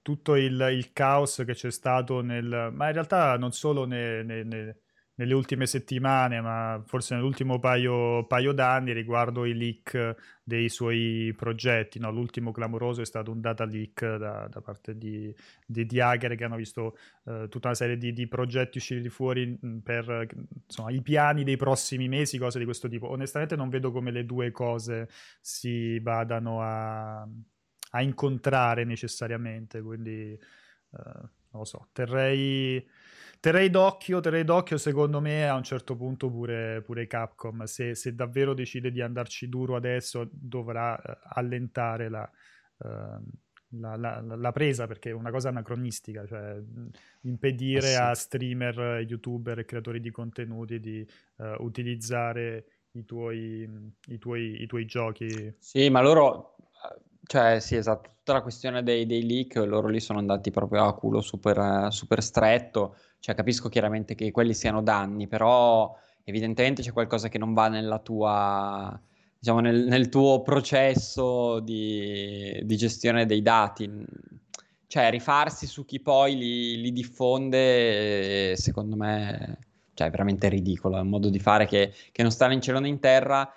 tutto il, il, caos che c'è stato nel... ma in realtà non solo nel, nel, nelle ultime settimane, ma forse nell'ultimo paio, paio d'anni riguardo i leak dei suoi progetti. No? L'ultimo clamoroso è stato un data leak da, da parte di, di, di, Hacker che hanno visto uh, tutta una serie di, di, progetti usciti fuori per insomma, i piani dei prossimi mesi, cose di questo tipo. Onestamente non vedo come le due cose si vadano a, a incontrare necessariamente, quindi uh, non lo so, terrei Terrei d'occhio, terrei d'occhio secondo me a un certo punto pure, pure Capcom, se, se, davvero decide di andarci duro adesso dovrà uh, allentare la, uh, la, la, la, presa perché è una cosa anacronistica, cioè impedire eh sì. a streamer, youtuber e creatori di contenuti di uh, utilizzare i tuoi, i, tuoi, i tuoi giochi. Sì, ma loro cioè, sì, esatto, tutta la questione dei, dei, leak, loro lì sono andati proprio a culo super, super stretto, cioè capisco chiaramente che quelli siano danni, però evidentemente c'è qualcosa che non va nella tua, diciamo, nel, nel tuo processo di, di, gestione dei dati. Cioè, rifarsi su chi poi li, li diffonde, secondo me, cioè, è veramente ridicolo, è un modo di fare che, che non sta né in cielo né in terra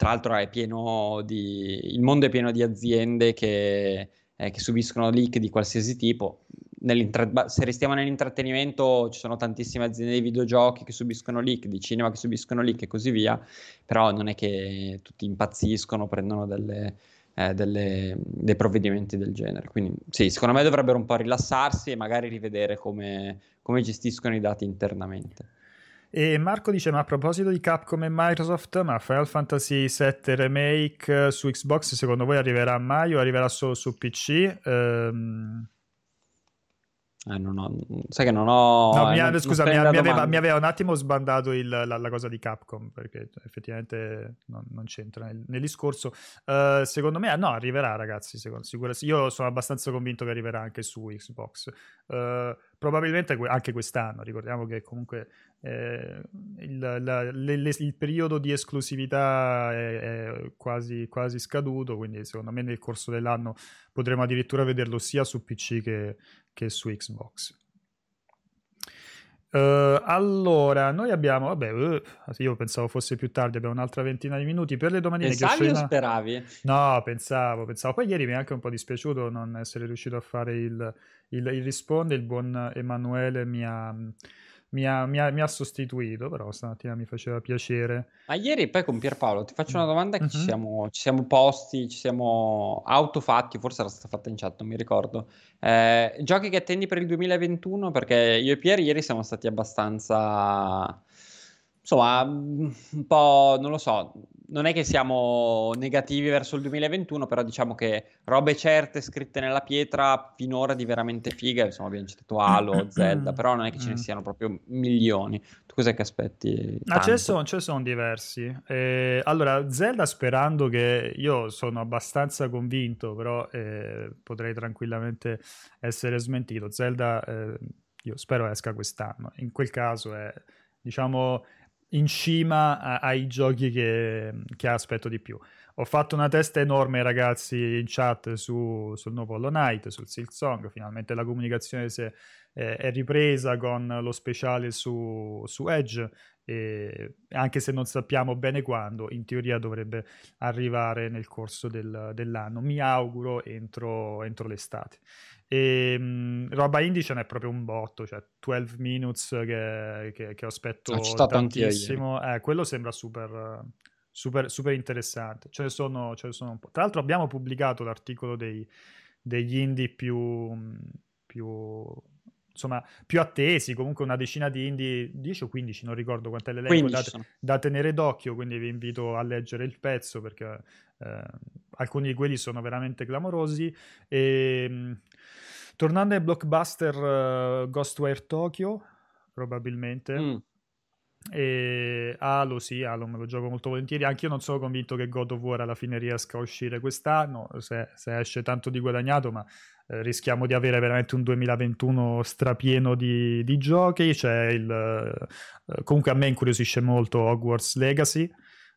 tra l'altro è pieno di, il mondo è pieno di aziende che, eh, che subiscono leak di qualsiasi tipo. Se restiamo nell'intrattenimento, ci sono tantissime aziende di videogiochi che subiscono leak, di cinema che subiscono leak e così via, però non è che tutti impazziscono, prendono delle, eh, delle, dei provvedimenti del genere. Quindi sì, secondo me dovrebbero un po' rilassarsi e magari rivedere come, come gestiscono i dati internamente. E Marco dice: Ma a proposito di Capcom e Microsoft, ma Final Fantasy VII Remake su Xbox secondo voi arriverà mai o arriverà solo su PC? Ehm... Eh, non ho, sai che non ho. No, eh, mi, non, scusa, non mi, mi, aveva, mi, aveva, un attimo sbandato il, la, la, cosa di Capcom perché effettivamente non, non c'entra nel, nel discorso. Uh, secondo me, no, arriverà, ragazzi. Secondo, sicura, io sono abbastanza convinto che arriverà anche su Xbox. Uh, probabilmente anche quest'anno. Ricordiamo che comunque eh, il, la, le, le, il, periodo di esclusività è, è quasi, quasi, scaduto, quindi secondo me nel corso dell'anno potremo addirittura vederlo sia su PC che, che su Xbox. Uh, allora, noi abbiamo, vabbè, uh, io pensavo fosse più tardi, abbiamo un'altra ventina di minuti per le domanine. Pensavi o speravi? No, pensavo, pensavo. Poi ieri mi è anche un po' dispiaciuto non essere riuscito a fare il, il, il risponde. Il buon Emanuele mi ha mi ha, mi, ha, mi ha, sostituito, però stamattina mi faceva piacere. Ma ieri poi con Pierpaolo ti faccio una domanda che mm-hmm. ci, mhm. siamo, ci, siamo, posti, ci siamo autofatti, forse era stata fatta in chat, non mi ricordo. Eh, giochi che attendi per il 2021? Perché io e Pier ieri siamo stati abbastanza insomma, un po', non lo so, non è che siamo negativi verso il 2021, però diciamo che robe certe scritte nella pietra finora di veramente figa, insomma abbiamo citato Halo, Zelda, però non è che ce ne mm. siano proprio milioni. Tu cos'è che aspetti? Ah, ce, ne sono, ce ne sono diversi. Eh, allora, Zelda sperando che io sono abbastanza convinto, però eh, potrei tranquillamente essere smentito. Zelda eh, io spero esca quest'anno. In quel caso è, diciamo in cima a, ai giochi che, che, aspetto di più. Ho fatto una testa enorme, ragazzi, in chat su, sul nuovo Hollow Knight, sul Silksong. Finalmente la comunicazione si è, è, è ripresa con lo speciale su, su Edge. E anche se non sappiamo bene quando, in teoria dovrebbe arrivare nel corso del, dell'anno. Mi auguro entro, entro l'estate. E mh, roba indie ce n'è proprio un botto, cioè 12 Minutes che, che, che aspetto tantissimo. Eh, quello sembra super, super, super interessante. Ce ne, sono, ce ne, sono, un po'. Tra l'altro abbiamo pubblicato l'articolo dei, degli indie più, più insomma, più attesi, comunque una decina di indie, 10 o 15, non ricordo quante le leggo, da, da, tenere d'occhio, quindi vi invito a leggere il pezzo perché eh, alcuni di quelli sono veramente clamorosi. E, ehm, tornando ai blockbuster uh, Ghostwire Tokyo, probabilmente. Mm. E Halo, sì, Halo me lo gioco molto volentieri. Anche io non sono convinto che God of War alla fine riesca a uscire quest'anno. Se, se esce tanto di guadagnato, ma eh, rischiamo di avere veramente un 2021 strapieno di, di giochi. C'è il. Eh, comunque a me incuriosisce molto Hogwarts Legacy.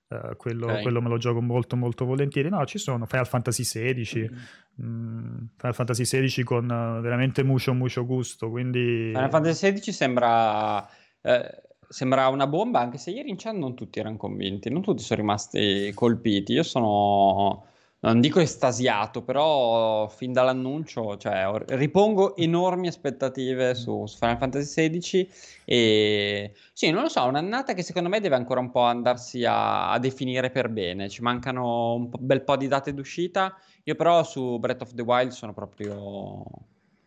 Uh, quello, okay. quello, me lo gioco molto molto volentieri. No, ci sono Final Fantasy XVI, mm-hmm. mm, Final Fantasy XVI con uh, veramente mucho mucho gusto. Quindi... Final Fantasy XVI sembra, eh, sembra una bomba, anche se ieri in chat non tutti erano convinti, non tutti sono rimasti colpiti. Io sono non dico estasiato, però fin dall'annuncio cioè, ripongo enormi aspettative su, su, Final Fantasy XVI e sì, non lo so, un'annata che secondo me deve ancora un po' andarsi a, a definire per bene, ci mancano un bel po' di date d'uscita, io però su Breath of the Wild sono proprio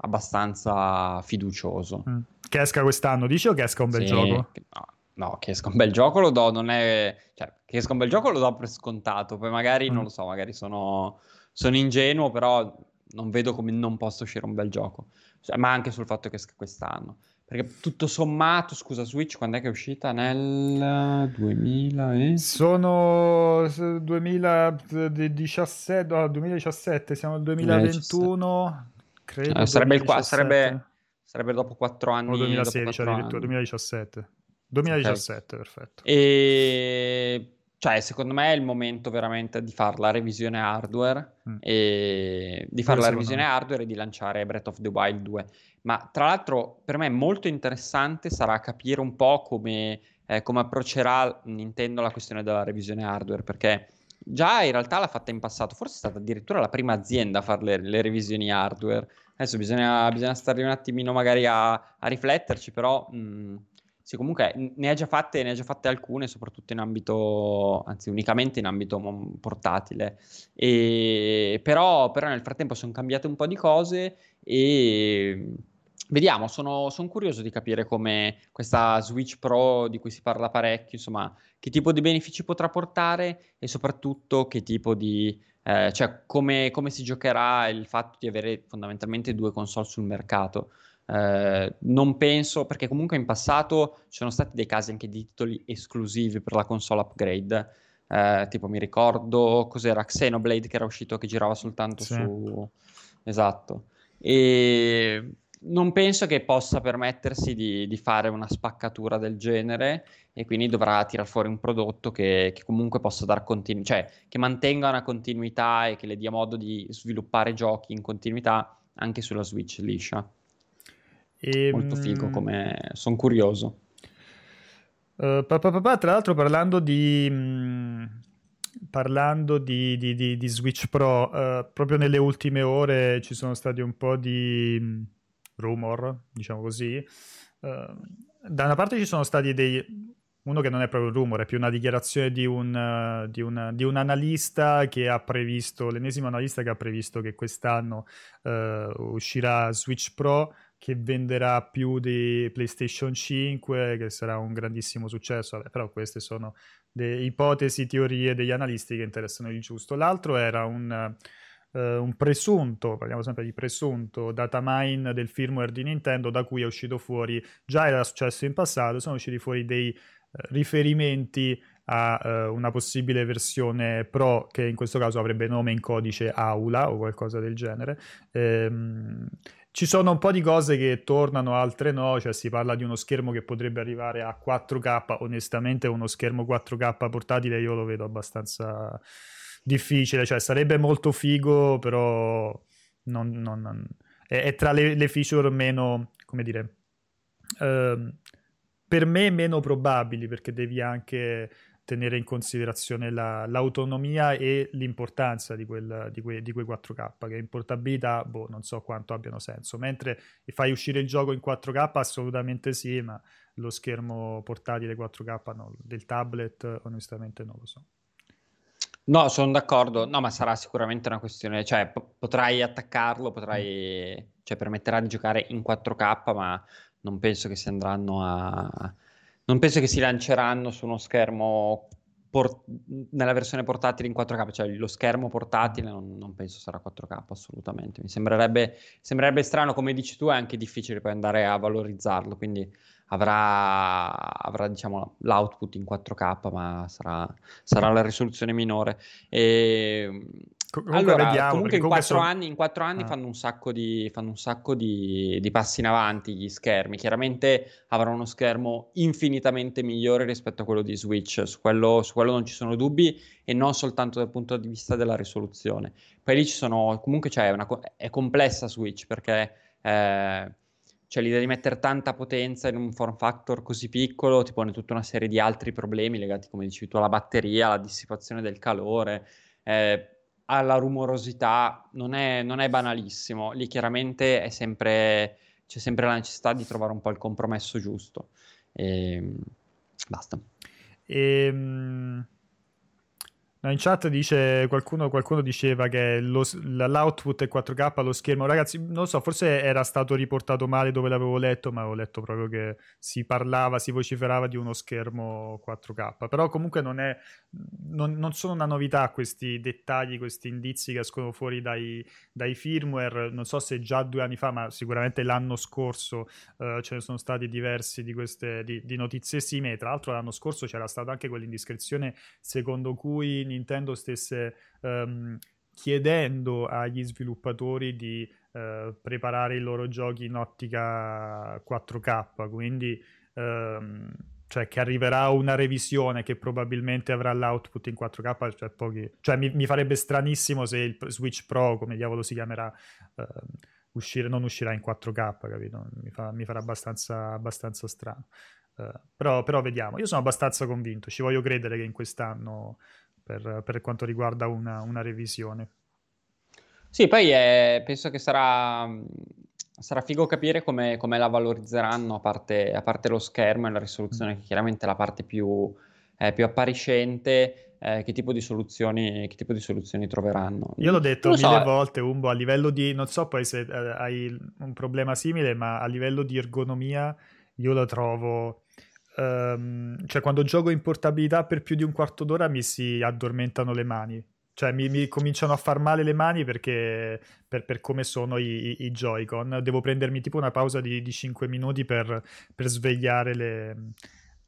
abbastanza fiducioso. Mm. Che esca quest'anno, dici o che esca un bel sì, gioco? No, No, che esca un bel gioco lo do, non è... Cioè, che esca un bel gioco lo do per scontato, poi magari, mm. non lo so, magari sono, sono ingenuo, però non vedo come non possa uscire un bel gioco. Cioè, ma anche sul fatto che esca quest'anno. Perché tutto sommato, scusa, Switch quando è che è uscita? Nel 2000 e... Sono 2017, no, 2017, siamo nel 2021, credo. Eh, sarebbe, il sarebbe, sarebbe dopo 4 anni. O 2016 addirittura, anni. 2017. 2017, okay. perfetto. E cioè, secondo me è il momento veramente di fare la revisione hardware mm. e di fare la revisione me. hardware e di lanciare Breath of the Wild 2. Ma tra l'altro, per me molto interessante sarà capire un po' come, eh, come approccerà Nintendo la questione della revisione hardware, perché già in realtà l'ha fatta in passato, forse è stata addirittura la prima azienda a fare le, le revisioni hardware. Adesso bisogna, bisogna, stare un attimino magari a, a rifletterci, però mh, mm, sì, comunque ne ha già fatte, ne ha già fatte alcune, soprattutto in ambito, anzi unicamente in ambito portatile. E, però, però nel frattempo sono cambiate un po' di cose e vediamo, sono, sono, curioso di capire come questa Switch Pro di cui si parla parecchio, insomma, che tipo di benefici potrà portare e soprattutto che tipo di... Eh, cioè come, come si giocherà il fatto di avere fondamentalmente due console sul mercato. Eh, non penso, perché comunque in passato ci sono stati dei casi anche di titoli esclusivi per la console upgrade. Eh, tipo mi ricordo cos'era Xenoblade che era uscito che girava soltanto sì. su esatto e non penso che possa permettersi di, di, fare una spaccatura del genere e quindi dovrà tirare fuori un prodotto che, che comunque possa dar continuità, cioè che mantenga una continuità e che le dia modo di sviluppare giochi in continuità anche sulla Switch liscia. E, Molto figo, come sono curioso. Uh, pa, pa, pa, tra l'altro parlando di... Mh, parlando di, di, di, di, Switch Pro, uh, proprio nelle ultime ore ci sono stati un po' di, rumor, diciamo così. Uh, da una parte ci sono stati dei uno che non è proprio un rumore, è più una dichiarazione di un, uh, di, una, di un, analista che ha previsto, l'ennesimo analista che ha previsto che quest'anno uh, uscirà Switch Pro che venderà più di PlayStation 5, che sarà un grandissimo successo, Vabbè, però queste sono le ipotesi, teorie degli analisti che interessano il giusto. L'altro era un... Uh, un presunto, parliamo sempre di presunto, data mine del firmware di Nintendo da cui è uscito fuori, già era successo in passato, sono usciti fuori dei riferimenti a uh, una possibile versione Pro che in questo caso avrebbe nome in codice Aula o qualcosa del genere. Ehm, ci sono un po' di cose che tornano, altre no, cioè si parla di uno schermo che potrebbe arrivare a 4K, onestamente uno schermo 4K portatile io lo vedo abbastanza difficile, cioè sarebbe molto figo, però non, non, non... È, è, tra le, le, feature meno, come dire... Uh, per me meno probabili perché devi anche tenere in considerazione la, l'autonomia e l'importanza di, quel, di, que, di, quei 4K, che in portabilità boh, non so quanto abbiano senso, mentre fai uscire il gioco in 4K assolutamente sì, ma lo schermo portatile 4K no, del tablet onestamente non lo so. No, sono d'accordo, no, ma sarà sicuramente una questione, cioè p- potrai attaccarlo, potrai, cioè permetterà di giocare in 4K, ma non penso che si andranno a... Non penso che si lanceranno su uno schermo por... nella versione portatile in 4K, cioè lo schermo portatile non, non penso sarà 4K assolutamente. Mi sembrerebbe, sembrerebbe strano, come dici tu, è anche difficile poi andare a valorizzarlo, quindi avrà, avrà diciamo, l'output in 4K, ma sarà, sarà la risoluzione minore. E Comunque allora, vediamo, comunque in quattro, sono... anni, in quattro anni ah. fanno un sacco, di, fanno un sacco di, di, passi in avanti gli schermi. Chiaramente avranno uno schermo infinitamente migliore rispetto a quello di Switch, su quello, su quello non ci sono dubbi e non soltanto dal punto di vista della risoluzione. Poi lì ci sono, comunque c'è una, è complessa Switch perché... Eh, cioè l'idea di mettere tanta potenza in un form factor così piccolo ti pone tutta una serie di altri problemi legati, come dicevi tu, alla batteria, alla dissipazione del calore, eh, alla rumorosità, non è, non è banalissimo. Lì chiaramente sempre, c'è sempre la necessità di trovare un po' il compromesso giusto. E, ehm, basta. Ehm, No, in chat dice qualcuno, qualcuno diceva che lo, l'output è 4K allo schermo. Ragazzi, non lo so, forse era stato riportato male dove l'avevo letto, ma avevo letto proprio che si parlava, si vociferava di uno schermo 4K. Però comunque non, è, non, non sono una novità questi dettagli, questi indizi che escono fuori dai, dai firmware. Non so se già due anni fa, ma sicuramente l'anno scorso uh, ce ne sono stati diversi di queste di, di notizie simili. Tra l'altro l'anno scorso c'era stata anche quell'indiscrezione secondo cui Nintendo stesse um, chiedendo agli sviluppatori di uh, preparare i loro giochi in ottica 4K, quindi um, cioè che arriverà una revisione che probabilmente avrà l'output in 4K, cioè, pochi... cioè mi, mi, farebbe stranissimo se il Switch Pro, come diavolo si chiamerà, uh, uscire, non uscirà in 4K, capito? Mi, fa, mi farà abbastanza, abbastanza strano. Uh, però, però, vediamo, io sono abbastanza convinto, ci voglio credere che in quest'anno per, per quanto riguarda una, una, revisione. Sì, poi è, penso che sarà, sarà figo capire come, come la valorizzeranno, a parte, a parte, lo schermo e la risoluzione, mm. che chiaramente è la parte più, eh, più appariscente. Eh, che, tipo soluzioni, che, tipo di soluzioni, troveranno. Io l'ho detto mille so. volte, Umbo, a livello di, non so poi se eh, hai un problema simile, ma a livello di ergonomia io lo trovo um, cioè quando gioco in portabilità per più di un quarto d'ora mi si addormentano le mani. Cioè mi, mi cominciano a far male le mani perché per, per come sono i, i, i, Joy-Con. Devo prendermi tipo una pausa di, di 5 minuti per, per svegliare le,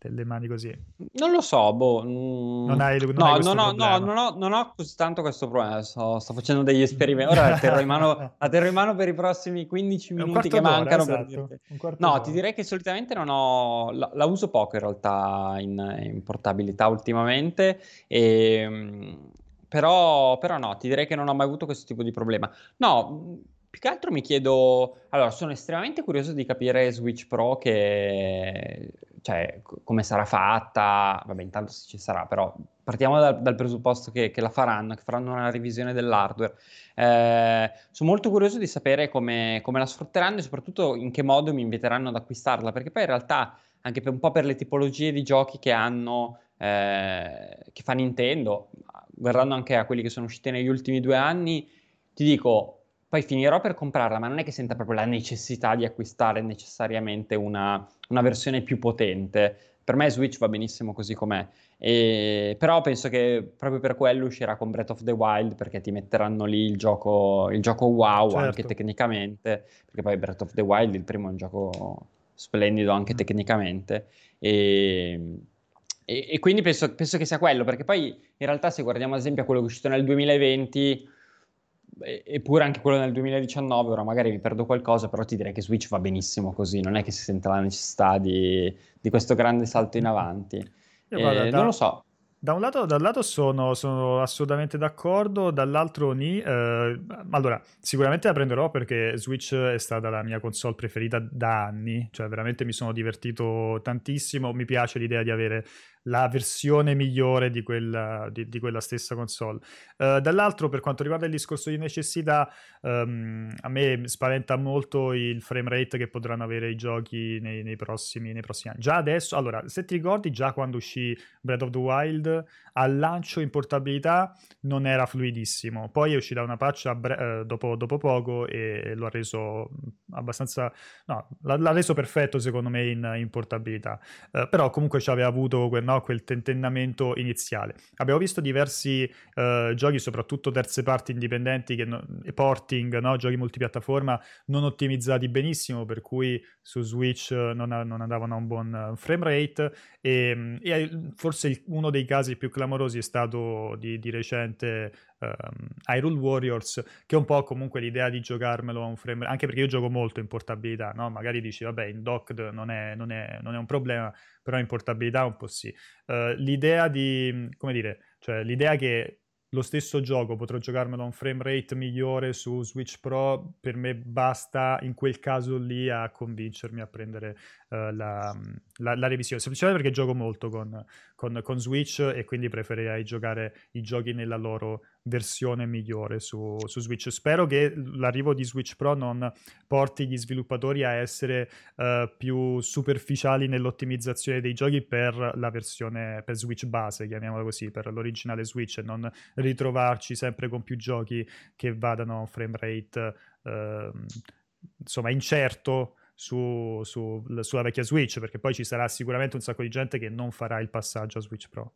delle mani così? Non lo so, boh. Mm. Non hai, non no, hai no, no, no, non ho, non ho così tanto questo problema. Sto, sto facendo degli esperimenti. Ora la terrò, in mano, la terrò in mano per i prossimi 15 minuti che mancano. Esatto. no, d'ora. ti direi che solitamente non ho. La, la uso poco in realtà in, in portabilità ultimamente. E, ehm, però, però no, ti direi che non ho mai avuto questo tipo di problema. No più che altro mi chiedo, allora sono estremamente curioso di capire Switch Pro che cioè, come sarà fatta, vabbè intanto ci sarà, però partiamo dal, dal presupposto che, che, la faranno, che faranno una revisione dell'hardware. Eh, sono molto curioso di sapere come, come, la sfrutteranno e soprattutto in che modo mi inviteranno ad acquistarla, perché poi in realtà anche per un po' per le tipologie di giochi che hanno, eh, che fa Nintendo, guardando anche a quelli che sono usciti negli ultimi due anni, ti dico, poi finirò per comprarla, ma non è che senta proprio la necessità di acquistare necessariamente una, una versione più potente. Per me Switch va benissimo così com'è. E, però penso che proprio per quello uscirà con Breath of the Wild perché ti metteranno lì il gioco, il gioco wow certo. anche tecnicamente perché poi Breath of the Wild il primo è un gioco splendido anche mm. tecnicamente e, e, e quindi penso, penso, che sia quello perché poi in realtà se guardiamo ad esempio a quello che è uscito nel 2020 eppure anche quello nel 2019, ora magari mi perdo qualcosa, però ti direi che Switch va benissimo così, non è che si sente la necessità di, di questo grande salto in avanti. Io, guarda, da, non lo so. Da un lato, da un lato sono, sono, assolutamente d'accordo, dall'altro ni. Eh, allora, sicuramente la prenderò perché Switch è stata la mia console preferita da anni, cioè veramente mi sono divertito tantissimo, mi piace l'idea di avere la versione migliore di quella, di, di quella stessa console. Uh, dall'altro, per quanto riguarda il discorso di necessità, um, a me spaventa molto il frame rate che potranno avere i giochi nei, nei, prossimi, nei, prossimi, anni. Già adesso, allora, se ti ricordi, già quando uscì Breath of the Wild, al lancio in portabilità non era fluidissimo. Poi è uscita una patch bre- uh, dopo, dopo, poco e lo ha reso abbastanza... no, l'ha, l'ha reso perfetto secondo me in, in portabilità. Uh, però comunque ci aveva avuto quel no? quel tentennamento iniziale. Abbiamo visto diversi uh, giochi, soprattutto terze parti indipendenti che no, porting, no? giochi multipiattaforma non ottimizzati benissimo, per cui su Switch non, non andavano a un buon frame rate e, e forse il, uno dei casi più clamorosi è stato di, di recente um, Hyrule Warriors, che è un po' comunque l'idea di giocarmelo a un frame anche perché io gioco molto in portabilità, no? Magari dici, vabbè, in docked non è, non è, non è un problema, però in portabilità un po' sì. Uh, l'idea di, come dire, cioè l'idea che lo stesso gioco potrò giocarmelo a un frame rate migliore su Switch Pro, per me basta in quel caso lì a convincermi a prendere uh, la, la, la, revisione, semplicemente perché gioco molto con, con, con, Switch e quindi preferirei giocare i giochi nella loro versione migliore su, su, Switch. Spero che l'arrivo di Switch Pro non porti gli sviluppatori a essere uh, più superficiali nell'ottimizzazione dei giochi per la versione per Switch base, chiamiamola così, per l'originale Switch e non ritrovarci sempre con più giochi che vadano a un frame rate uh, insomma incerto su, su, sulla vecchia Switch, perché poi ci sarà sicuramente un sacco di gente che non farà il passaggio a Switch Pro.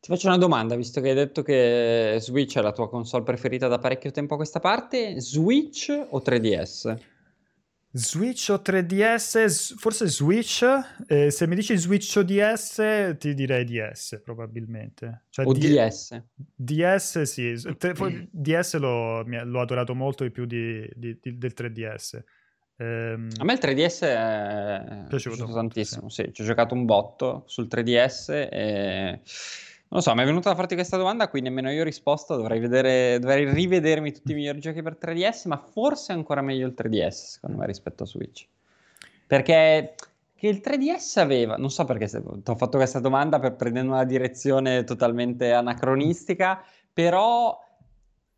Ti faccio una domanda, visto che hai detto che Switch è la tua console preferita da parecchio tempo a questa parte, Switch o 3DS? Switch o 3DS? Forse Switch. Eh, se mi dici Switch o DS, ti direi DS probabilmente. Cioè, o D- DS? DS sì. DS l'ho, l'ho, adorato molto di più di, di, di, del 3DS. Ehm, a me il 3DS è piaciuto tantissimo, sì. sì. ci ho giocato un botto sul 3DS e non lo so, mi è venuta da farti questa domanda, qui nemmeno io ho risposto, dovrei, vedere, dovrei rivedermi tutti i migliori giochi per 3DS, ma forse è ancora meglio il 3DS, secondo me, rispetto a Switch. Perché che il 3DS aveva, non so perché ti ho fatto questa domanda per prendere una direzione totalmente anacronistica, però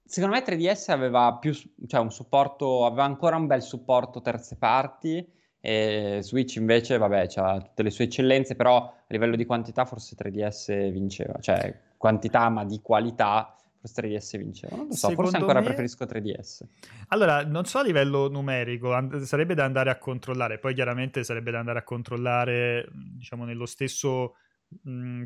secondo me 3DS aveva più, cioè un supporto, aveva ancora un bel supporto terze parti e Switch invece, vabbè, ha tutte le sue eccellenze, però a livello di quantità forse 3DS vinceva, cioè quantità ma di qualità forse 3DS vinceva. Non lo so, Secondo forse ancora me... preferisco 3DS. Allora, non so a livello numerico, and- sarebbe da andare a controllare, poi chiaramente sarebbe da andare a controllare, diciamo, nello stesso... Mh,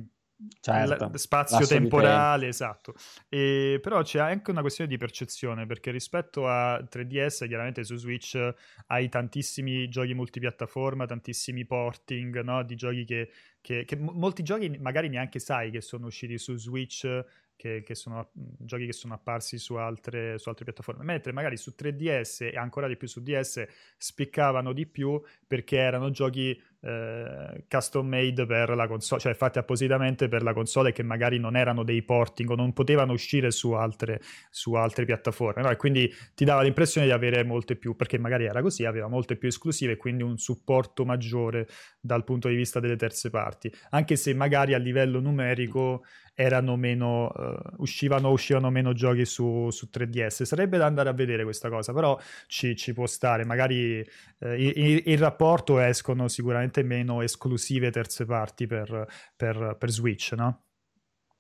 certo, spazio temporale, esatto. E, però c'è anche una questione di percezione, perché rispetto a 3DS, chiaramente su Switch hai tantissimi giochi multipiattaforma, tantissimi porting, no? Di giochi che, che, che molti giochi magari neanche sai che sono usciti su Switch che, che, sono giochi che sono apparsi su altre, su altre, piattaforme, mentre magari su 3DS e ancora di più su DS spiccavano di più perché erano giochi eh, custom made per la console, cioè fatti appositamente per la console che magari non erano dei porting o non potevano uscire su altre, su altre piattaforme. No? E quindi ti dava l'impressione di avere molte più, perché magari era così, aveva molte più esclusive e quindi un supporto maggiore dal punto di vista delle terze parti, anche se magari a livello numerico erano meno, uh, uscivano, uscivano meno giochi su, su, 3DS. Sarebbe da andare a vedere questa cosa, però ci, ci può stare. Magari uh, in, rapporto escono sicuramente meno esclusive terze parti per, per, per Switch, no?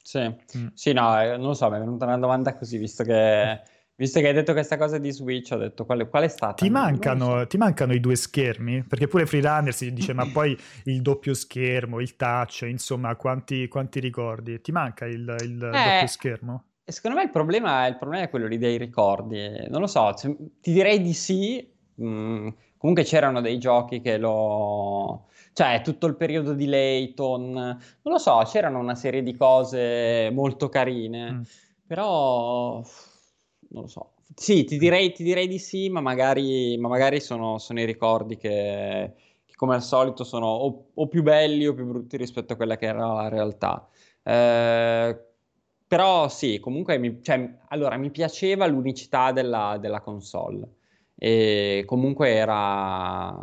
Sì. Mm. sì, no, eh, non lo so, mi è venuta una domanda così, visto che Visto che hai detto questa cosa di Switch, ho detto qual, qual è stata? Ti mancano, so. ti mancano, i due schermi? Perché pure Freerunner si dice, ma poi il doppio schermo, il touch, insomma, quanti, quanti ricordi? Ti manca il, il eh, doppio schermo? Secondo me il problema, il problema, è quello lì dei ricordi. Non lo so, ti direi di sì. Mm, comunque c'erano dei giochi che lo... Cioè, tutto il periodo di Layton, non lo so, c'erano una serie di cose molto carine. Mm. Però non lo so. Sì, ti direi, ti direi di sì, ma magari, ma magari sono, sono, i ricordi che, che, come al solito sono o, o, più belli o più brutti rispetto a quella che era la realtà. Eh, però sì, comunque mi, cioè, allora, mi piaceva l'unicità della, della console e comunque era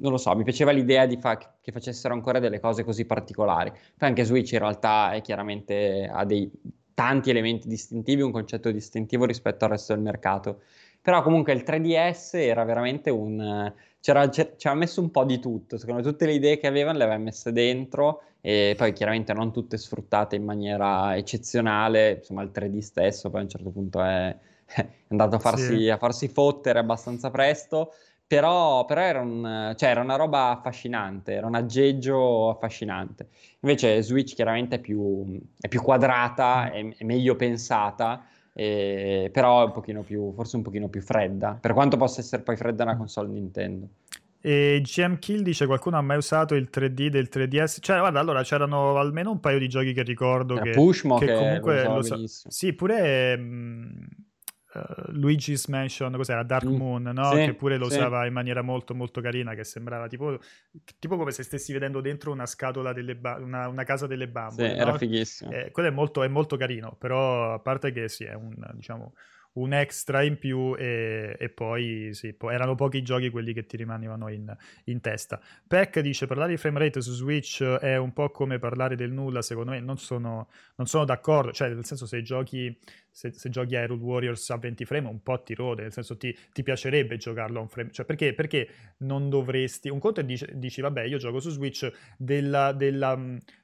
non lo so, mi piaceva l'idea di fa- che facessero ancora delle cose così particolari. Poi anche Switch in realtà è chiaramente ha dei tanti elementi distintivi, un concetto distintivo rispetto al resto del mercato. Però comunque il 3DS era veramente un... C'era, ci aveva messo un po' di tutto, secondo me tutte le idee che avevano le aveva messe dentro e poi chiaramente non tutte sfruttate in maniera eccezionale, insomma il 3D stesso poi a un certo punto è, è andato a farsi, sì. a farsi fottere abbastanza presto, però, però era, un, cioè, era, una roba affascinante, era un aggeggio affascinante. Invece Switch chiaramente è più, è più quadrata, è, è, meglio pensata, eh, però è un pochino più, forse un pochino più fredda, per quanto possa essere poi fredda una console Nintendo. E GM Kill dice qualcuno ha mai usato il 3D del 3DS? Cioè, guarda, allora c'erano almeno un paio di giochi che ricordo Era che, Pushmo che, che comunque lo, so, Sì, pure mh, mm, uh, Luigi's Mansion, cos'era? Dark mm. Moon, no? Sì, che pure lo sì. usava in maniera molto molto carina, che sembrava tipo, tipo come se stessi vedendo dentro una scatola delle ba- una, una, casa delle bambole. Sì, no? era fighissimo. Eh, quello è molto, è molto carino, però a parte che sì, è un, diciamo un extra in più e, e poi sì, po- erano pochi i giochi quelli che ti rimanevano in, in, testa. Peck dice parlare di frame rate su Switch è un po' come parlare del nulla, secondo me non sono, non sono d'accordo, cioè nel senso se giochi, se, se giochi a Hyrule Warriors a 20 frame un po' ti rode, nel senso ti, ti piacerebbe giocarlo a un frame, cioè perché, perché non dovresti, un conto è dici, dici vabbè io gioco su Switch della, della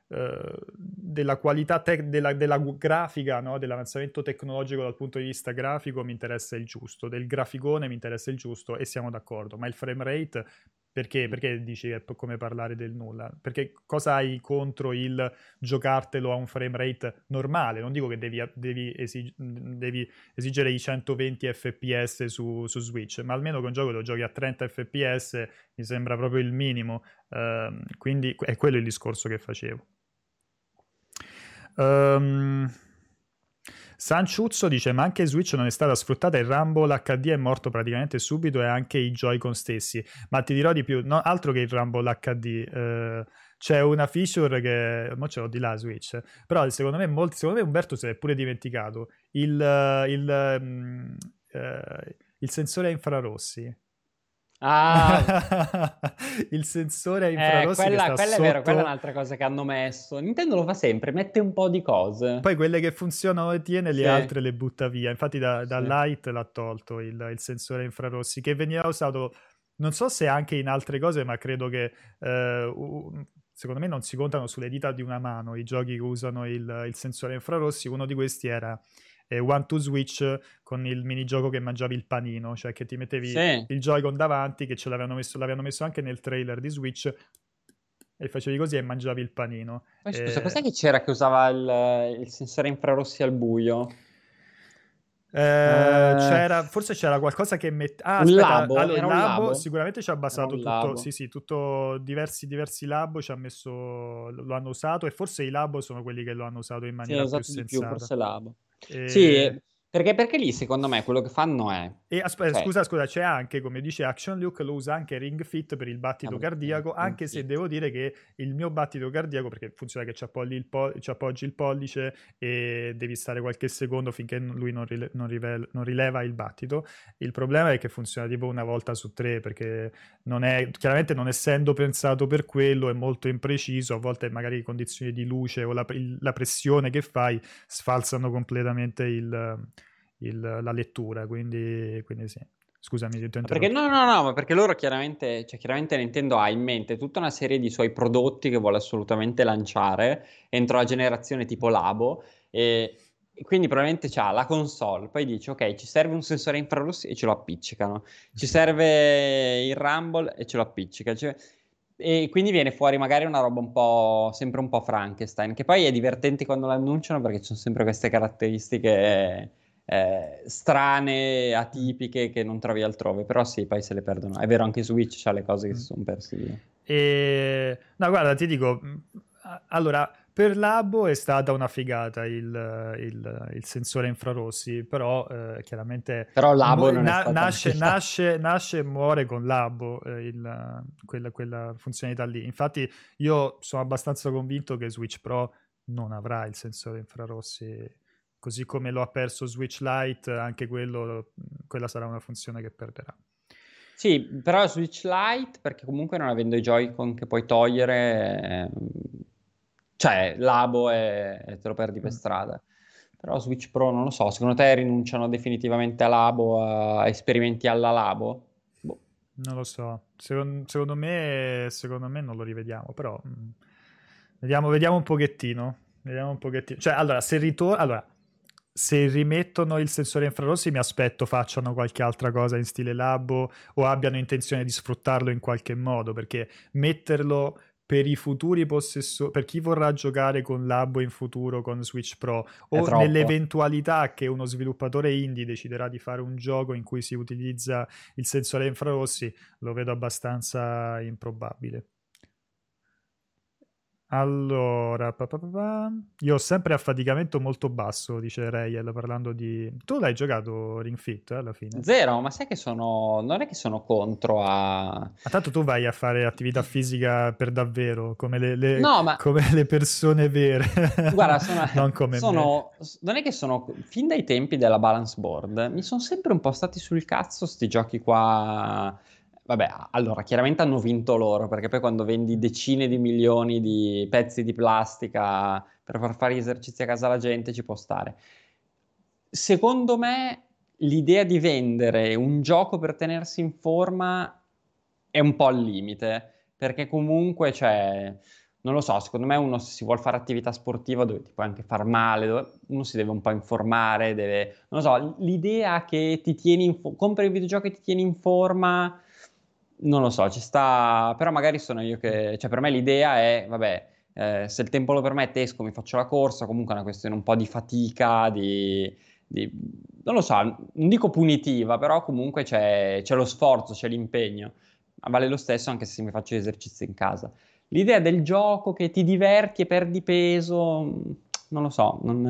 della qualità tec- della, della, grafica, no? dell'avanzamento tecnologico dal punto di vista grafico mi interessa il giusto, del graficone mi interessa il giusto e siamo d'accordo, ma il frame rate perché, perché dici che è come parlare del nulla? Perché cosa hai contro il giocartelo a un frame rate normale? Non dico che devi, devi, esig- devi esigere i 120 fps su, su, Switch, ma almeno con un gioco lo giochi a 30 fps mi sembra proprio il minimo. Uh, quindi è quello il discorso che facevo. Um, Sanciuzzo dice: Ma anche Switch non è stata sfruttata. Il Rumble HD è morto praticamente subito e anche i Joy-Con stessi. Ma ti dirò di più: no, altro che il Rumble HD. Eh, c'è una feature che. Mo ce l'ho di là Switch. Però secondo me, molti, secondo me Umberto si è pure dimenticato. Il, il, um, uh, il sensore a infrarossi. Ah, il sensore a infrarossi eh, quella, quella sotto... è vero, quella è un'altra cosa che hanno messo. Nintendo lo fa sempre, mette un po' di cose. Poi quelle che funzionano le tiene, le sì. altre le butta via. Infatti da, da sì. Light l'ha tolto il, il, sensore a infrarossi, che veniva usato, non so se anche in altre cose, ma credo che... Eh, secondo me non si contano sulle dita di una mano i giochi che usano il, il sensore a infrarossi. Uno di questi era eh, One to Switch con il minigioco che mangiavi il panino, cioè che ti mettevi sì. il Joy-Con davanti, che ce l'avevano messo, l'avevano messo anche nel trailer di Switch, e facevi così e mangiavi il panino. Ma scusa, eh... cos'è che c'era che usava il, il sensore infrarossi al buio? Eh, eh, c'era, forse c'era qualcosa che mette. Ah, un aspetta, labo, allora, il labo, labo, sicuramente ci ha basato tutto. Sì, sì, tutto diversi, diversi labo ci ha messo, lo hanno usato e forse i labo sono quelli che lo hanno usato in maniera sì, più sensata. Più, forse labo. E... Sì, Perché, perché lì secondo me quello che fanno è... E aspetta, cioè... scusa, scusa, c'è anche, come dice Action Luke, lo usa anche Ring Fit per il battito ah, cardiaco, anche se devo dire che il mio battito cardiaco, perché funziona che ci appoggi, il po- ci appoggi il pollice e devi stare qualche secondo finché lui non, rile- non, rive- non, rileva il battito, il problema è che funziona tipo una volta su tre, perché non è, chiaramente non essendo pensato per quello è molto impreciso, a volte magari condizioni di luce o la, il, la pressione che fai sfalsano completamente il il, la lettura, quindi, quindi sì. Scusami, ti Perché no, no, no, ma perché loro chiaramente, cioè chiaramente Nintendo ha in mente tutta una serie di suoi prodotti che vuole assolutamente lanciare entro la generazione tipo Labo e, e quindi probabilmente c'ha la console, poi dice ok, ci serve un sensore infrarossi e ce lo appiccicano, ci serve il Rumble e ce lo appiccica, cioè, e quindi viene fuori magari una roba un po' sempre un po' Frankenstein, che poi è divertente quando l'annunciano perché ci sono sempre queste caratteristiche eh, strane, atipiche che non trovi altrove, però sì, poi se le perdono. È vero, anche Switch c'ha le cose che si sono persi via. E... No, guarda, ti dico, allora, per Labo è stata una figata il, il, il sensore infrarossi, però eh, chiaramente... Però Labo non na- nasce, nasce, nasce, e muore con Labo, eh, il, quella, quella funzionalità lì. Infatti io sono abbastanza convinto che Switch Pro non avrà il sensore infrarossi così come lo ha perso Switch Lite, anche quello, quella sarà una funzione che perderà. Sì, però Switch Lite, perché comunque non avendo i Joy-Con che puoi togliere, eh, cioè Labo e, e te lo perdi per mm. strada. Però Switch Pro non lo so, secondo te rinunciano definitivamente a Labo, a esperimenti alla Labo? Boh. Non lo so, secondo, secondo, me, secondo me non lo rivediamo, però mm, vediamo, vediamo un pochettino. Vediamo un pochettino. Cioè, allora, se ritorna... Allora, se rimettono il sensore infrarossi mi aspetto facciano qualche altra cosa in stile Labo o abbiano intenzione di sfruttarlo in qualche modo perché metterlo per i futuri possessori, per chi vorrà giocare con Labo in futuro con Switch Pro o nell'eventualità che uno sviluppatore indie deciderà di fare un gioco in cui si utilizza il sensore infrarossi, lo vedo abbastanza improbabile. Allora, pa, pa, pa, io ho sempre affaticamento molto basso, dice Rayel, parlando di... Tu l'hai giocato Ring Fit eh, alla fine? Zero, ma sai che sono... Non è che sono contro a... Ma tanto tu vai a fare attività fisica per davvero, come le, le, no, ma... come le persone vere. Guarda, sono... non come sono... me. Non è che sono... Fin dai tempi della balance board, mi sono sempre un po' stati sul cazzo sti giochi qua Vabbè, allora chiaramente hanno vinto loro, perché poi quando vendi decine di milioni di pezzi di plastica per far fare gli esercizi a casa alla gente ci può stare. Secondo me l'idea di vendere un gioco per tenersi in forma è un po' al limite, perché comunque. Cioè, non lo so, secondo me uno se si vuole fare attività sportiva dove ti puoi anche far male, uno si deve un po' informare, deve... Non lo so, l'idea che ti tieni in forma, compri un videogioco e ti tieni in forma non lo so, ci sta, però magari sono io che, cioè per me l'idea è, vabbè, eh, se il tempo lo permette esco, mi faccio la corsa, comunque è una questione un po' di fatica, di, di non lo so, non dico punitiva, però comunque c'è, c'è, lo sforzo, c'è l'impegno, ma vale lo stesso anche se mi faccio gli esercizi in casa. L'idea del gioco che ti diverti e perdi peso, non lo so, non,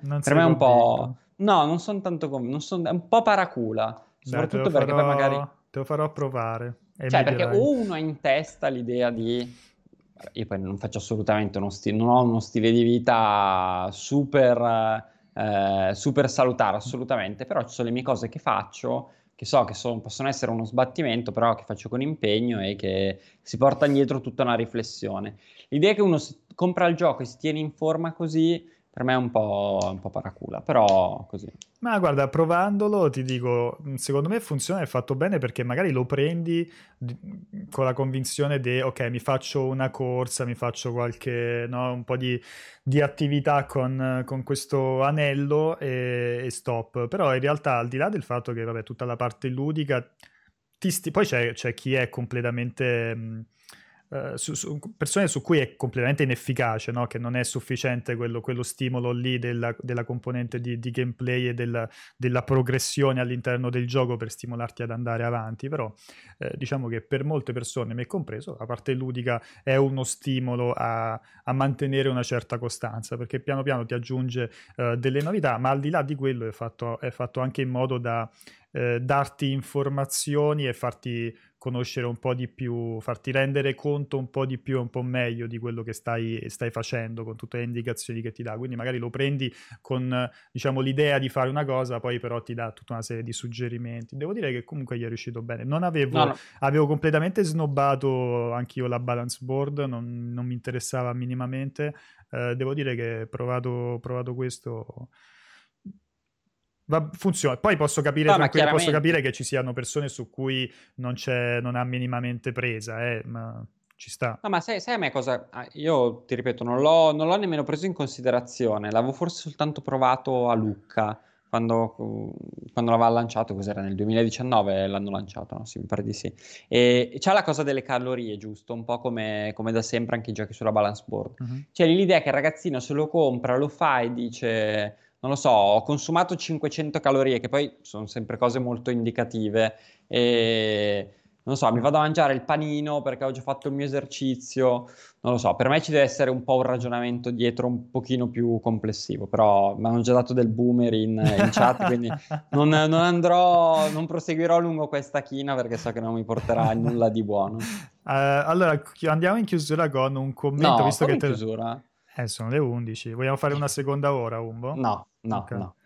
non per me è un po'... No, non sono tanto convinto, son... è un po' paracula, soprattutto perché farò... poi magari... Te lo farò provare. Cioè, perché o uno ha in testa l'idea di... Io poi non faccio assolutamente uno stile, non ho uno stile di vita super, eh, super salutare, assolutamente, però ci sono le mie cose che faccio, che so che sono, possono essere uno sbattimento, però che faccio con impegno e che si porta dietro tutta una riflessione. L'idea che uno compra il gioco e si tiene in forma così per me è un po', un po' paracula, però così. Ma guarda, provandolo ti dico, secondo me funziona, è fatto bene perché magari lo prendi con la convinzione di, ok, mi faccio una corsa, mi faccio qualche, no, un po' di, di attività con, con, questo anello e, e, stop. Però in realtà, al di là del fatto che, vabbè, tutta la parte ludica, sti- poi c'è, c'è, chi è completamente... Mh, Uh, su, su, persone su cui è completamente inefficace, no? che non è sufficiente quello, quello stimolo lì della, della componente di, di, gameplay e della, della, progressione all'interno del gioco per stimolarti ad andare avanti, però eh, diciamo che per molte persone, me compreso, la parte ludica è uno stimolo a, a mantenere una certa costanza, perché piano piano ti aggiunge uh, delle novità, ma al di là di quello è fatto, è fatto anche in modo da eh, darti informazioni e farti conoscere un po' di più, farti rendere conto un po' di più e un po' meglio di quello che stai, stai, facendo con tutte le indicazioni che ti dà. Quindi magari lo prendi con diciamo, l'idea di fare una cosa, poi però ti dà tutta una serie di suggerimenti. Devo dire che comunque gli è riuscito bene. Non avevo, no, no. avevo completamente snobbato anch'io la balance board, non, non mi interessava minimamente. Eh, devo dire che provato, provato questo Va, funziona. Poi posso capire, no, posso capire che ci siano persone su cui non, c'è, non ha minimamente presa, eh, ma ci sta. No, ma sai, sai, a me cosa... Ah, io ti ripeto, non l'ho, non l'ho nemmeno preso in considerazione, l'avevo forse soltanto provato a Lucca. Quando, quando, l'aveva lanciato, cos'era nel 2019 l'hanno lanciato, no? Sì, mi pare di sì. E c'è la cosa delle calorie, giusto? Un po' come, come da sempre anche i giochi sulla balance board. Uh-huh. C'è l'idea che il ragazzino se lo compra, lo fa e dice non lo so, ho consumato 500 calorie, che poi sono sempre cose molto indicative, e non so, mi vado a mangiare il panino perché ho già fatto il mio esercizio, non lo so, per me ci deve essere un po' un ragionamento dietro un pochino più complessivo, però mi hanno già dato del boomer in, in chat, quindi non, non, andrò, non proseguirò lungo questa china perché so che non mi porterà a nulla di buono. Uh, allora, andiamo in chiusura con un commento, no, visto che te... chiusura? Eh, sono le 11. Vogliamo fare una seconda ora, Umbo? No, no, okay. no.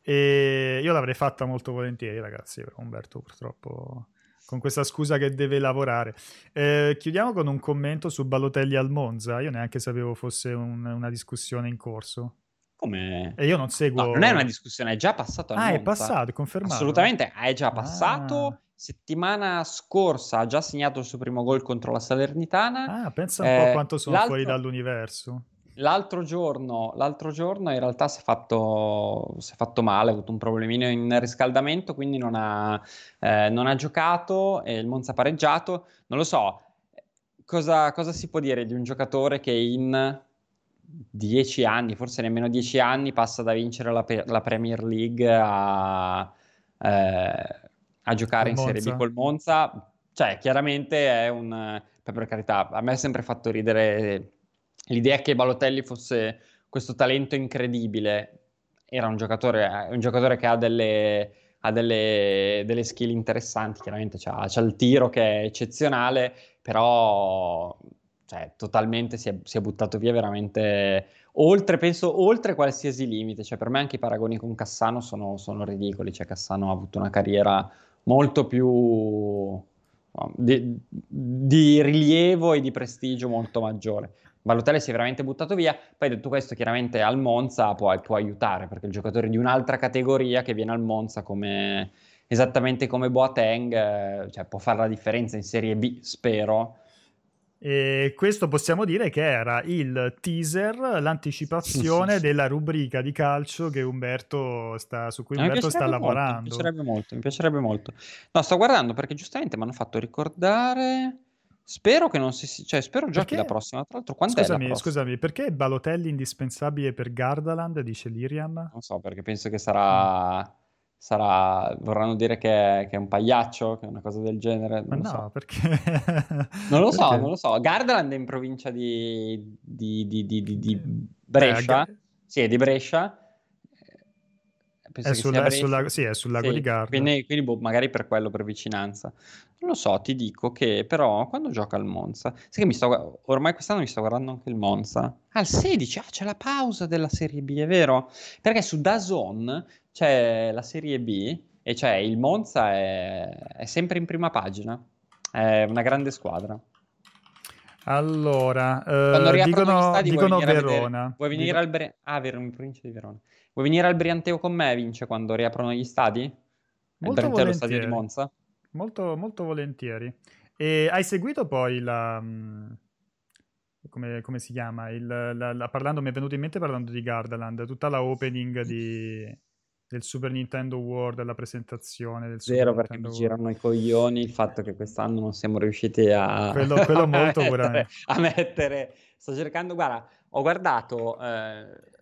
E io l'avrei fatta molto volentieri, ragazzi, però Umberto purtroppo con questa scusa che deve lavorare. Eh, chiudiamo con un commento su Balotelli al Monza. Io neanche sapevo fosse un, una discussione in corso. Come? E io non seguo. No, non è una discussione, è già passato Ah, Monza. è passato, è confermato. Assolutamente, è già passato. Ah. Settimana scorsa ha già segnato il suo primo gol contro la Salernitana. Ah, pensa un eh, po' quanto sono fuori dall'universo. L'altro giorno, l'altro giorno in realtà si è, fatto, si è fatto male, ha avuto un problemino in riscaldamento, quindi non ha, eh, non ha giocato e il Monza ha pareggiato. Non lo so, cosa, cosa, si può dire di un giocatore che in dieci anni, forse nemmeno dieci anni, passa da vincere la, la Premier League a, eh, a giocare in Serie B col Monza? Cioè, chiaramente è un... Per carità, a me ha sempre fatto ridere l'idea che Balotelli fosse questo talento incredibile era un giocatore, un giocatore che ha delle, ha delle, delle skill interessanti, chiaramente c'ha, c'ha, il tiro che è eccezionale, però cioè, totalmente si è, si è, buttato via veramente oltre, penso, oltre qualsiasi limite. Cioè, per me anche i paragoni con Cassano sono, sono ridicoli, cioè, Cassano ha avuto una carriera molto più di, di rilievo e di prestigio molto maggiore. Balotelli si è veramente buttato via. Poi detto questo, chiaramente al Monza può, può aiutare perché il giocatore di un'altra categoria che viene al Monza come esattamente come Boateng, eh, cioè può fare la differenza in Serie B, spero. E questo possiamo dire che era il teaser, l'anticipazione della rubrica di calcio che Umberto sta, su cui Umberto sta molto, lavorando. Mi piacerebbe molto, mi piacerebbe molto. No, sto guardando perché giustamente mi hanno fatto ricordare Spero che non si... Cioè, spero giochi perché... la prossima. Tra l'altro, quando scusami, scusami, perché Balotelli indispensabile per Gardaland, dice Liriam? Non so, perché penso che sarà... Mm. sarà... Vorranno dire che è, che è, un pagliaccio, che è una cosa del genere. Ma no, so. perché... non lo so, non lo so. Gardaland è in provincia di, di, di, di Brescia. Eh, sì, è di Brescia Penso è, sulla, è, sulla, sì, è sul lago sì, di Garda. Quindi, quindi boh, magari per quello, per vicinanza. Non lo so, ti dico che però quando gioca al Monza, sai che mi sto, ormai quest'anno mi sto guardando anche il Monza. Al 16, ah, c'è la pausa della Serie B, è vero? Perché su Dazon c'è la Serie B e c'è il Monza è, è sempre in prima pagina. È una grande squadra. Allora, eh, dicono, stadi, dicono vuoi Verona. Vuoi venire Dico... al Bre... Ah, Verona, in provincia di Verona. Vuoi venire al Brianteo con me, Vince, quando riaprono gli stadi? Molto il Brianteo lo stadio di Monza? Molto, molto volentieri. E hai seguito poi la... Mm, come, come si chiama? Il, la, la, parlando, mi è venuto in mente parlando di Gardaland, tutta la opening di... del Super Nintendo World, della presentazione del Super Vero, perché Nintendo mi girano i coglioni il fatto che quest'anno non siamo riusciti a, quello, quello a molto mettere, a mettere. Sto cercando, guarda, ho guardato, eh,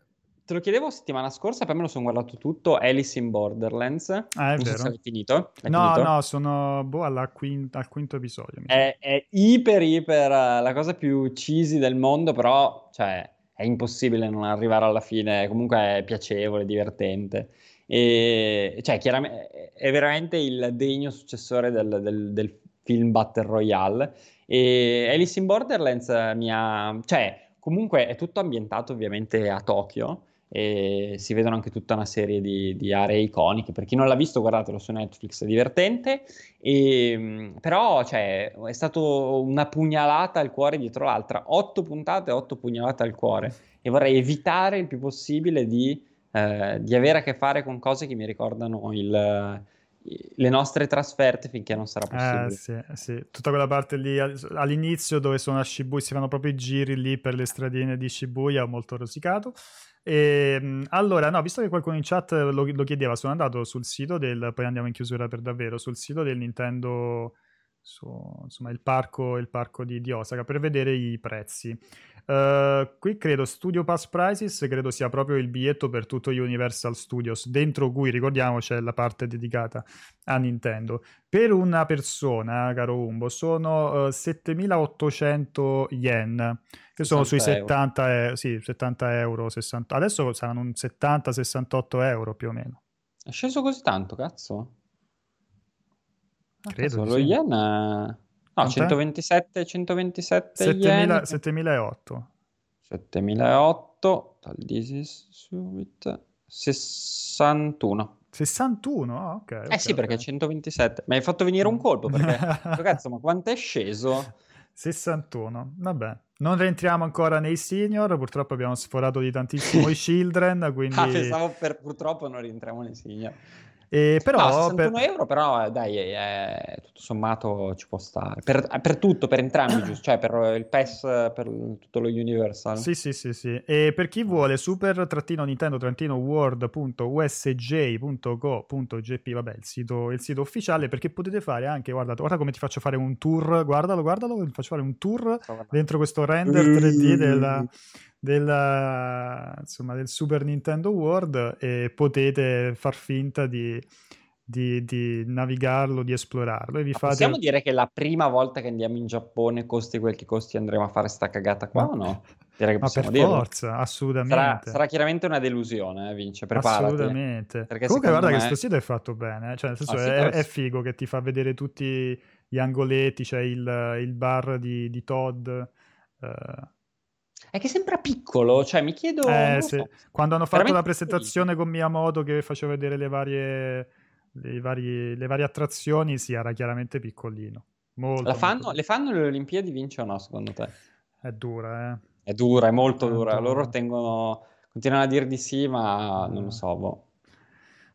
te lo chiedevo settimana scorsa, poi me lo sono guardato tutto, Alice in Borderlands. Ah, è non vero. so se finito. L'hai no, finito? no, sono boh, alla quinta, al quinto episodio. È, è iper, iper eh, la cosa più cheesy del mondo, però, cioè, è impossibile non arrivare alla fine. Comunque è piacevole, divertente. E, cioè, chiaramente è veramente il degno successore del, del- del film Battle Royale. E Alice in Borderlands mi ha... Cioè, comunque è tutto ambientato ovviamente a Tokyo e si vedono anche tutta una serie di, di aree iconiche. Per chi non l'ha visto, guardatelo su Netflix, è divertente. E, però, cioè, è stato una pugnalata al cuore dietro l'altra. Otto puntate, otto pugnalate al cuore. E vorrei evitare il più possibile di, eh, di avere a che fare con cose che mi ricordano il- le nostre trasferte finché non sarà Eh, possibile. sì, sì. Tutta quella parte lì all- all'inizio dove sono a Shibuya, si fanno proprio i giri lì per le stradine di Shibuya, molto rosicato. E, mh, allora, no, visto che qualcuno in chat lo, lo chiedeva, sono andato sul sito del, poi andiamo in chiusura per davvero, sul sito del Nintendo, su, insomma, il parco, il parco di, di Osaka per vedere i prezzi. Eh, qui credo Studio Pass Prices, credo sia proprio il biglietto per tutto Universal Studios, dentro cui ricordiamo c'è la parte dedicata a Nintendo. Per una persona, caro Umbo, sono eh, 7800 yen, che sono sui 60 euro. 70, e- sì, 70 euro, 60, adesso saranno un 70-68 euro più o meno. È sceso così tanto, cazzo? Ah, Credo cazzo, di lo sì. yen. No, Quant'è? 127, 127 7000 yen. 7008. 7008, tal this is subit, 61. 61? Ah, ok. Eh ok, sì, perché ok. 127. Mi hai fatto venire un colpo perché... Cazzo, ma quanto è sceso? 61, vabbè. Non rientriamo ancora nei senior, purtroppo abbiamo sforato di tantissimo i children, quindi... Ah, pensavo per... Purtroppo non rientriamo nei signor. Eh, No, però 61 per- euro, però eh, dai, eh, tutto sommato ci può stare. Per, per tutto, per entrambi, giusto? Cioè per il PES, per tutto lo Universal. Sì, sì, sì, sì. E per chi vuole super-nintendo-world.usj.go.jp, vabbè, il sito, il sito ufficiale, perché potete fare anche, guarda, guarda come ti faccio fare un tour, guardalo, guardalo, ti faccio fare un tour dentro questo render 3D della, della- insomma, del Super Nintendo World e potete far finta di, di- di navigarlo, di esplorarlo e vi Ma fate... Possiamo dire che la prima volta che andiamo in Giappone, costi quel che costi, andremo a fare sta cagata qua o no? Direi che Ma per possiamo dirlo. forza, Sarà, assolutamente. sarà chiaramente una delusione, eh, Vince, preparati. Assolutamente. Perché Comunque, guarda che me- questo sito è fatto bene, eh. cioè, nel senso Ah, sì, è, è figo che ti fa vedere tutti gli angoletti, c'è il, il bar di, di Todd. eh, È che sembra piccolo, cioè mi chiedo... eh, sì. so. Quando hanno fatto la presentazione con Miyamoto che faceva vedere le varie, le varie, le varie attrazioni, sì, era chiaramente piccolino. Molto, La fanno, molto le fanno le Olimpiadi, Vince o no, secondo te? È dura, eh. È dura, è molto dura. dura. Loro tengono, continuano a dire di sì, ma non lo so. boh.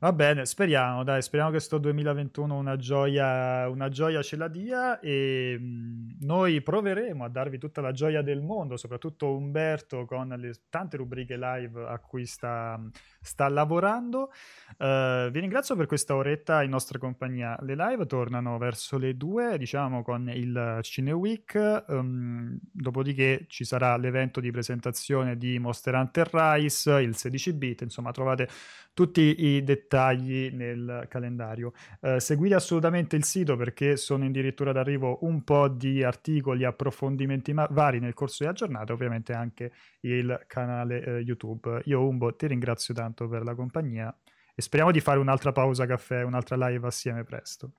Va bene, speriamo, dai, speriamo che sto 2021 una gioia, una gioia ce la dia e mh, noi proveremo a darvi tutta la gioia del mondo, soprattutto Umberto con le tante rubriche live a cui sta, sta lavorando. Eh, vi ringrazio per questa oretta in nostra compagnia. Le live tornano verso le due, diciamo, con il Cine Week, ehm, dopodiché ci sarà l'evento di presentazione di Monster Hunter Rise, il 16 bit, insomma, trovate tutti i dettagli nel calendario. Eh, seguite assolutamente il sito perché sono addirittura d'arrivo un po' di articoli, approfondimenti ma- vari nel corso della giornata, ovviamente anche il canale eh, YouTube. Io Umbo ti ringrazio tanto per la compagnia e speriamo di fare un'altra pausa caffè, un'altra live assieme presto.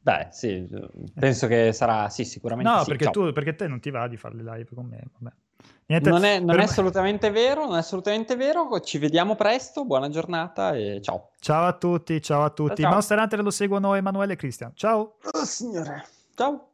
Beh, sì, penso che sarà, sì, sicuramente No, sì. perché, Ciao. tu, perché te non ti va di fare le live con me. Vabbè. Niente, Non è, non per è me- assolutamente vero, non è assolutamente vero. Ci vediamo presto, buona giornata e ciao. Ciao a tutti, ciao a tutti. ciao. Monster Hunter lo seguono Emanuele e Cristian. Ciao! Oh, signore. Ciao.